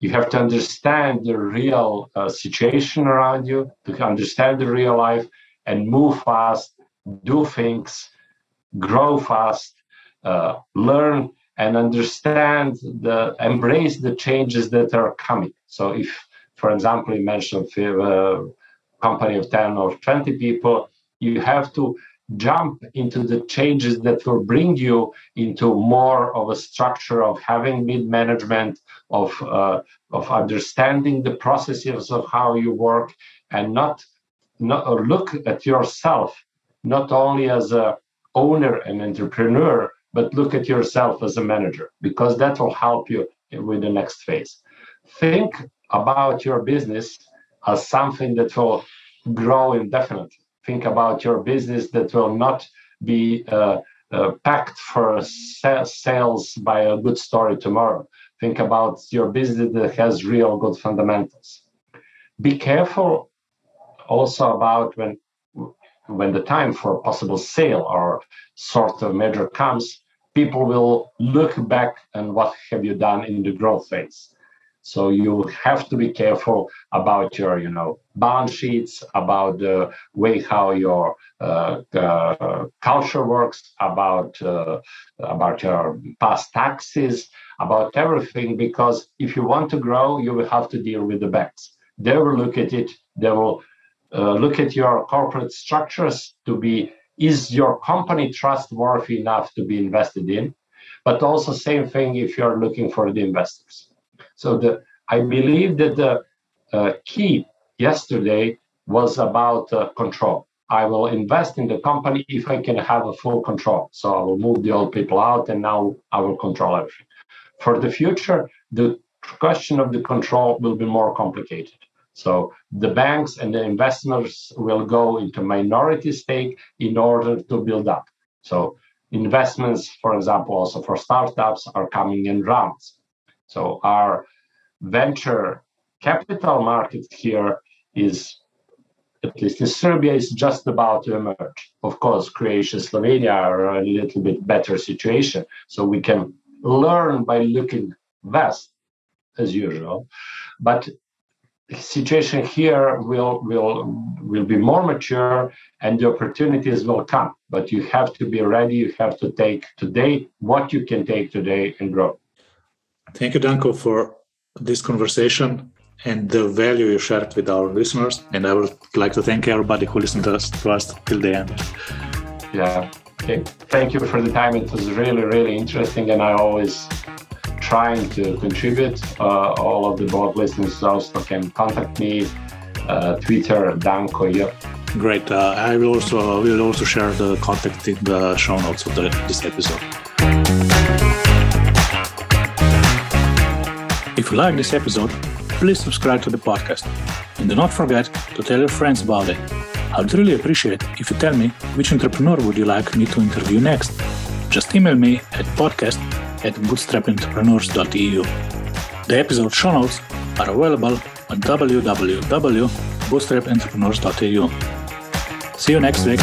you have to understand the real uh, situation around you to understand the real life and move fast do things grow fast uh, learn and understand the embrace the changes that are coming so if for example you mentioned uh, company of 10 or 20 people, you have to jump into the changes that will bring you into more of a structure of having mid management of uh, of understanding the processes of how you work and not not look at yourself not only as a owner and entrepreneur but look at yourself as a manager because that will help you with the next phase. Think about your business as something that will grow indefinitely think about your business that will not be uh, uh, packed for sales by a good story tomorrow. Think about your business that has real good fundamentals. Be careful also about when when the time for possible sale or sort of measure comes, people will look back and what have you done in the growth phase. So you have to be careful about your, you know, balance sheets, about the way how your uh, uh, culture works, about uh, about your past taxes, about everything. Because if you want to grow, you will have to deal with the banks. They will look at it. They will uh, look at your corporate structures to be is your company trustworthy enough to be invested in but also same thing if you're looking for the investors so the, I believe that the uh, key yesterday was about uh, control. I will invest in the company if I can have a full control. So I will move the old people out and now I will control everything. For the future, the question of the control will be more complicated. So the banks and the investors will go into minority stake in order to build up. So investments, for example, also for startups are coming in rounds. So our venture capital market here is, at least in Serbia, is just about to emerge. Of course, Croatia, Slovenia are a little bit better situation, so we can learn by looking west as usual. But situation here will will will be more mature and the opportunities will come but you have to be ready you have to take today what you can take today and grow Thank you, Danko, for this conversation and the value you shared with our listeners. And I would like to thank everybody who listened to us, to us till the end. Yeah. Okay. Thank you for the time. It was really, really interesting. And I always trying to contribute. Uh, all of the blog listeners also can contact me. Uh, Twitter, Danko. Yep. Great. Uh, I will also will also share the contact in the show notes of the, this episode. If you like this episode, please subscribe to the podcast. And do not forget to tell your friends about it. I would really appreciate if you tell me which entrepreneur would you like me to interview next. Just email me at podcast at bootstrappedentrepreneurs.eu. The episode show notes are available on www.bootstrappedentrepreneurs.eu. See you next week.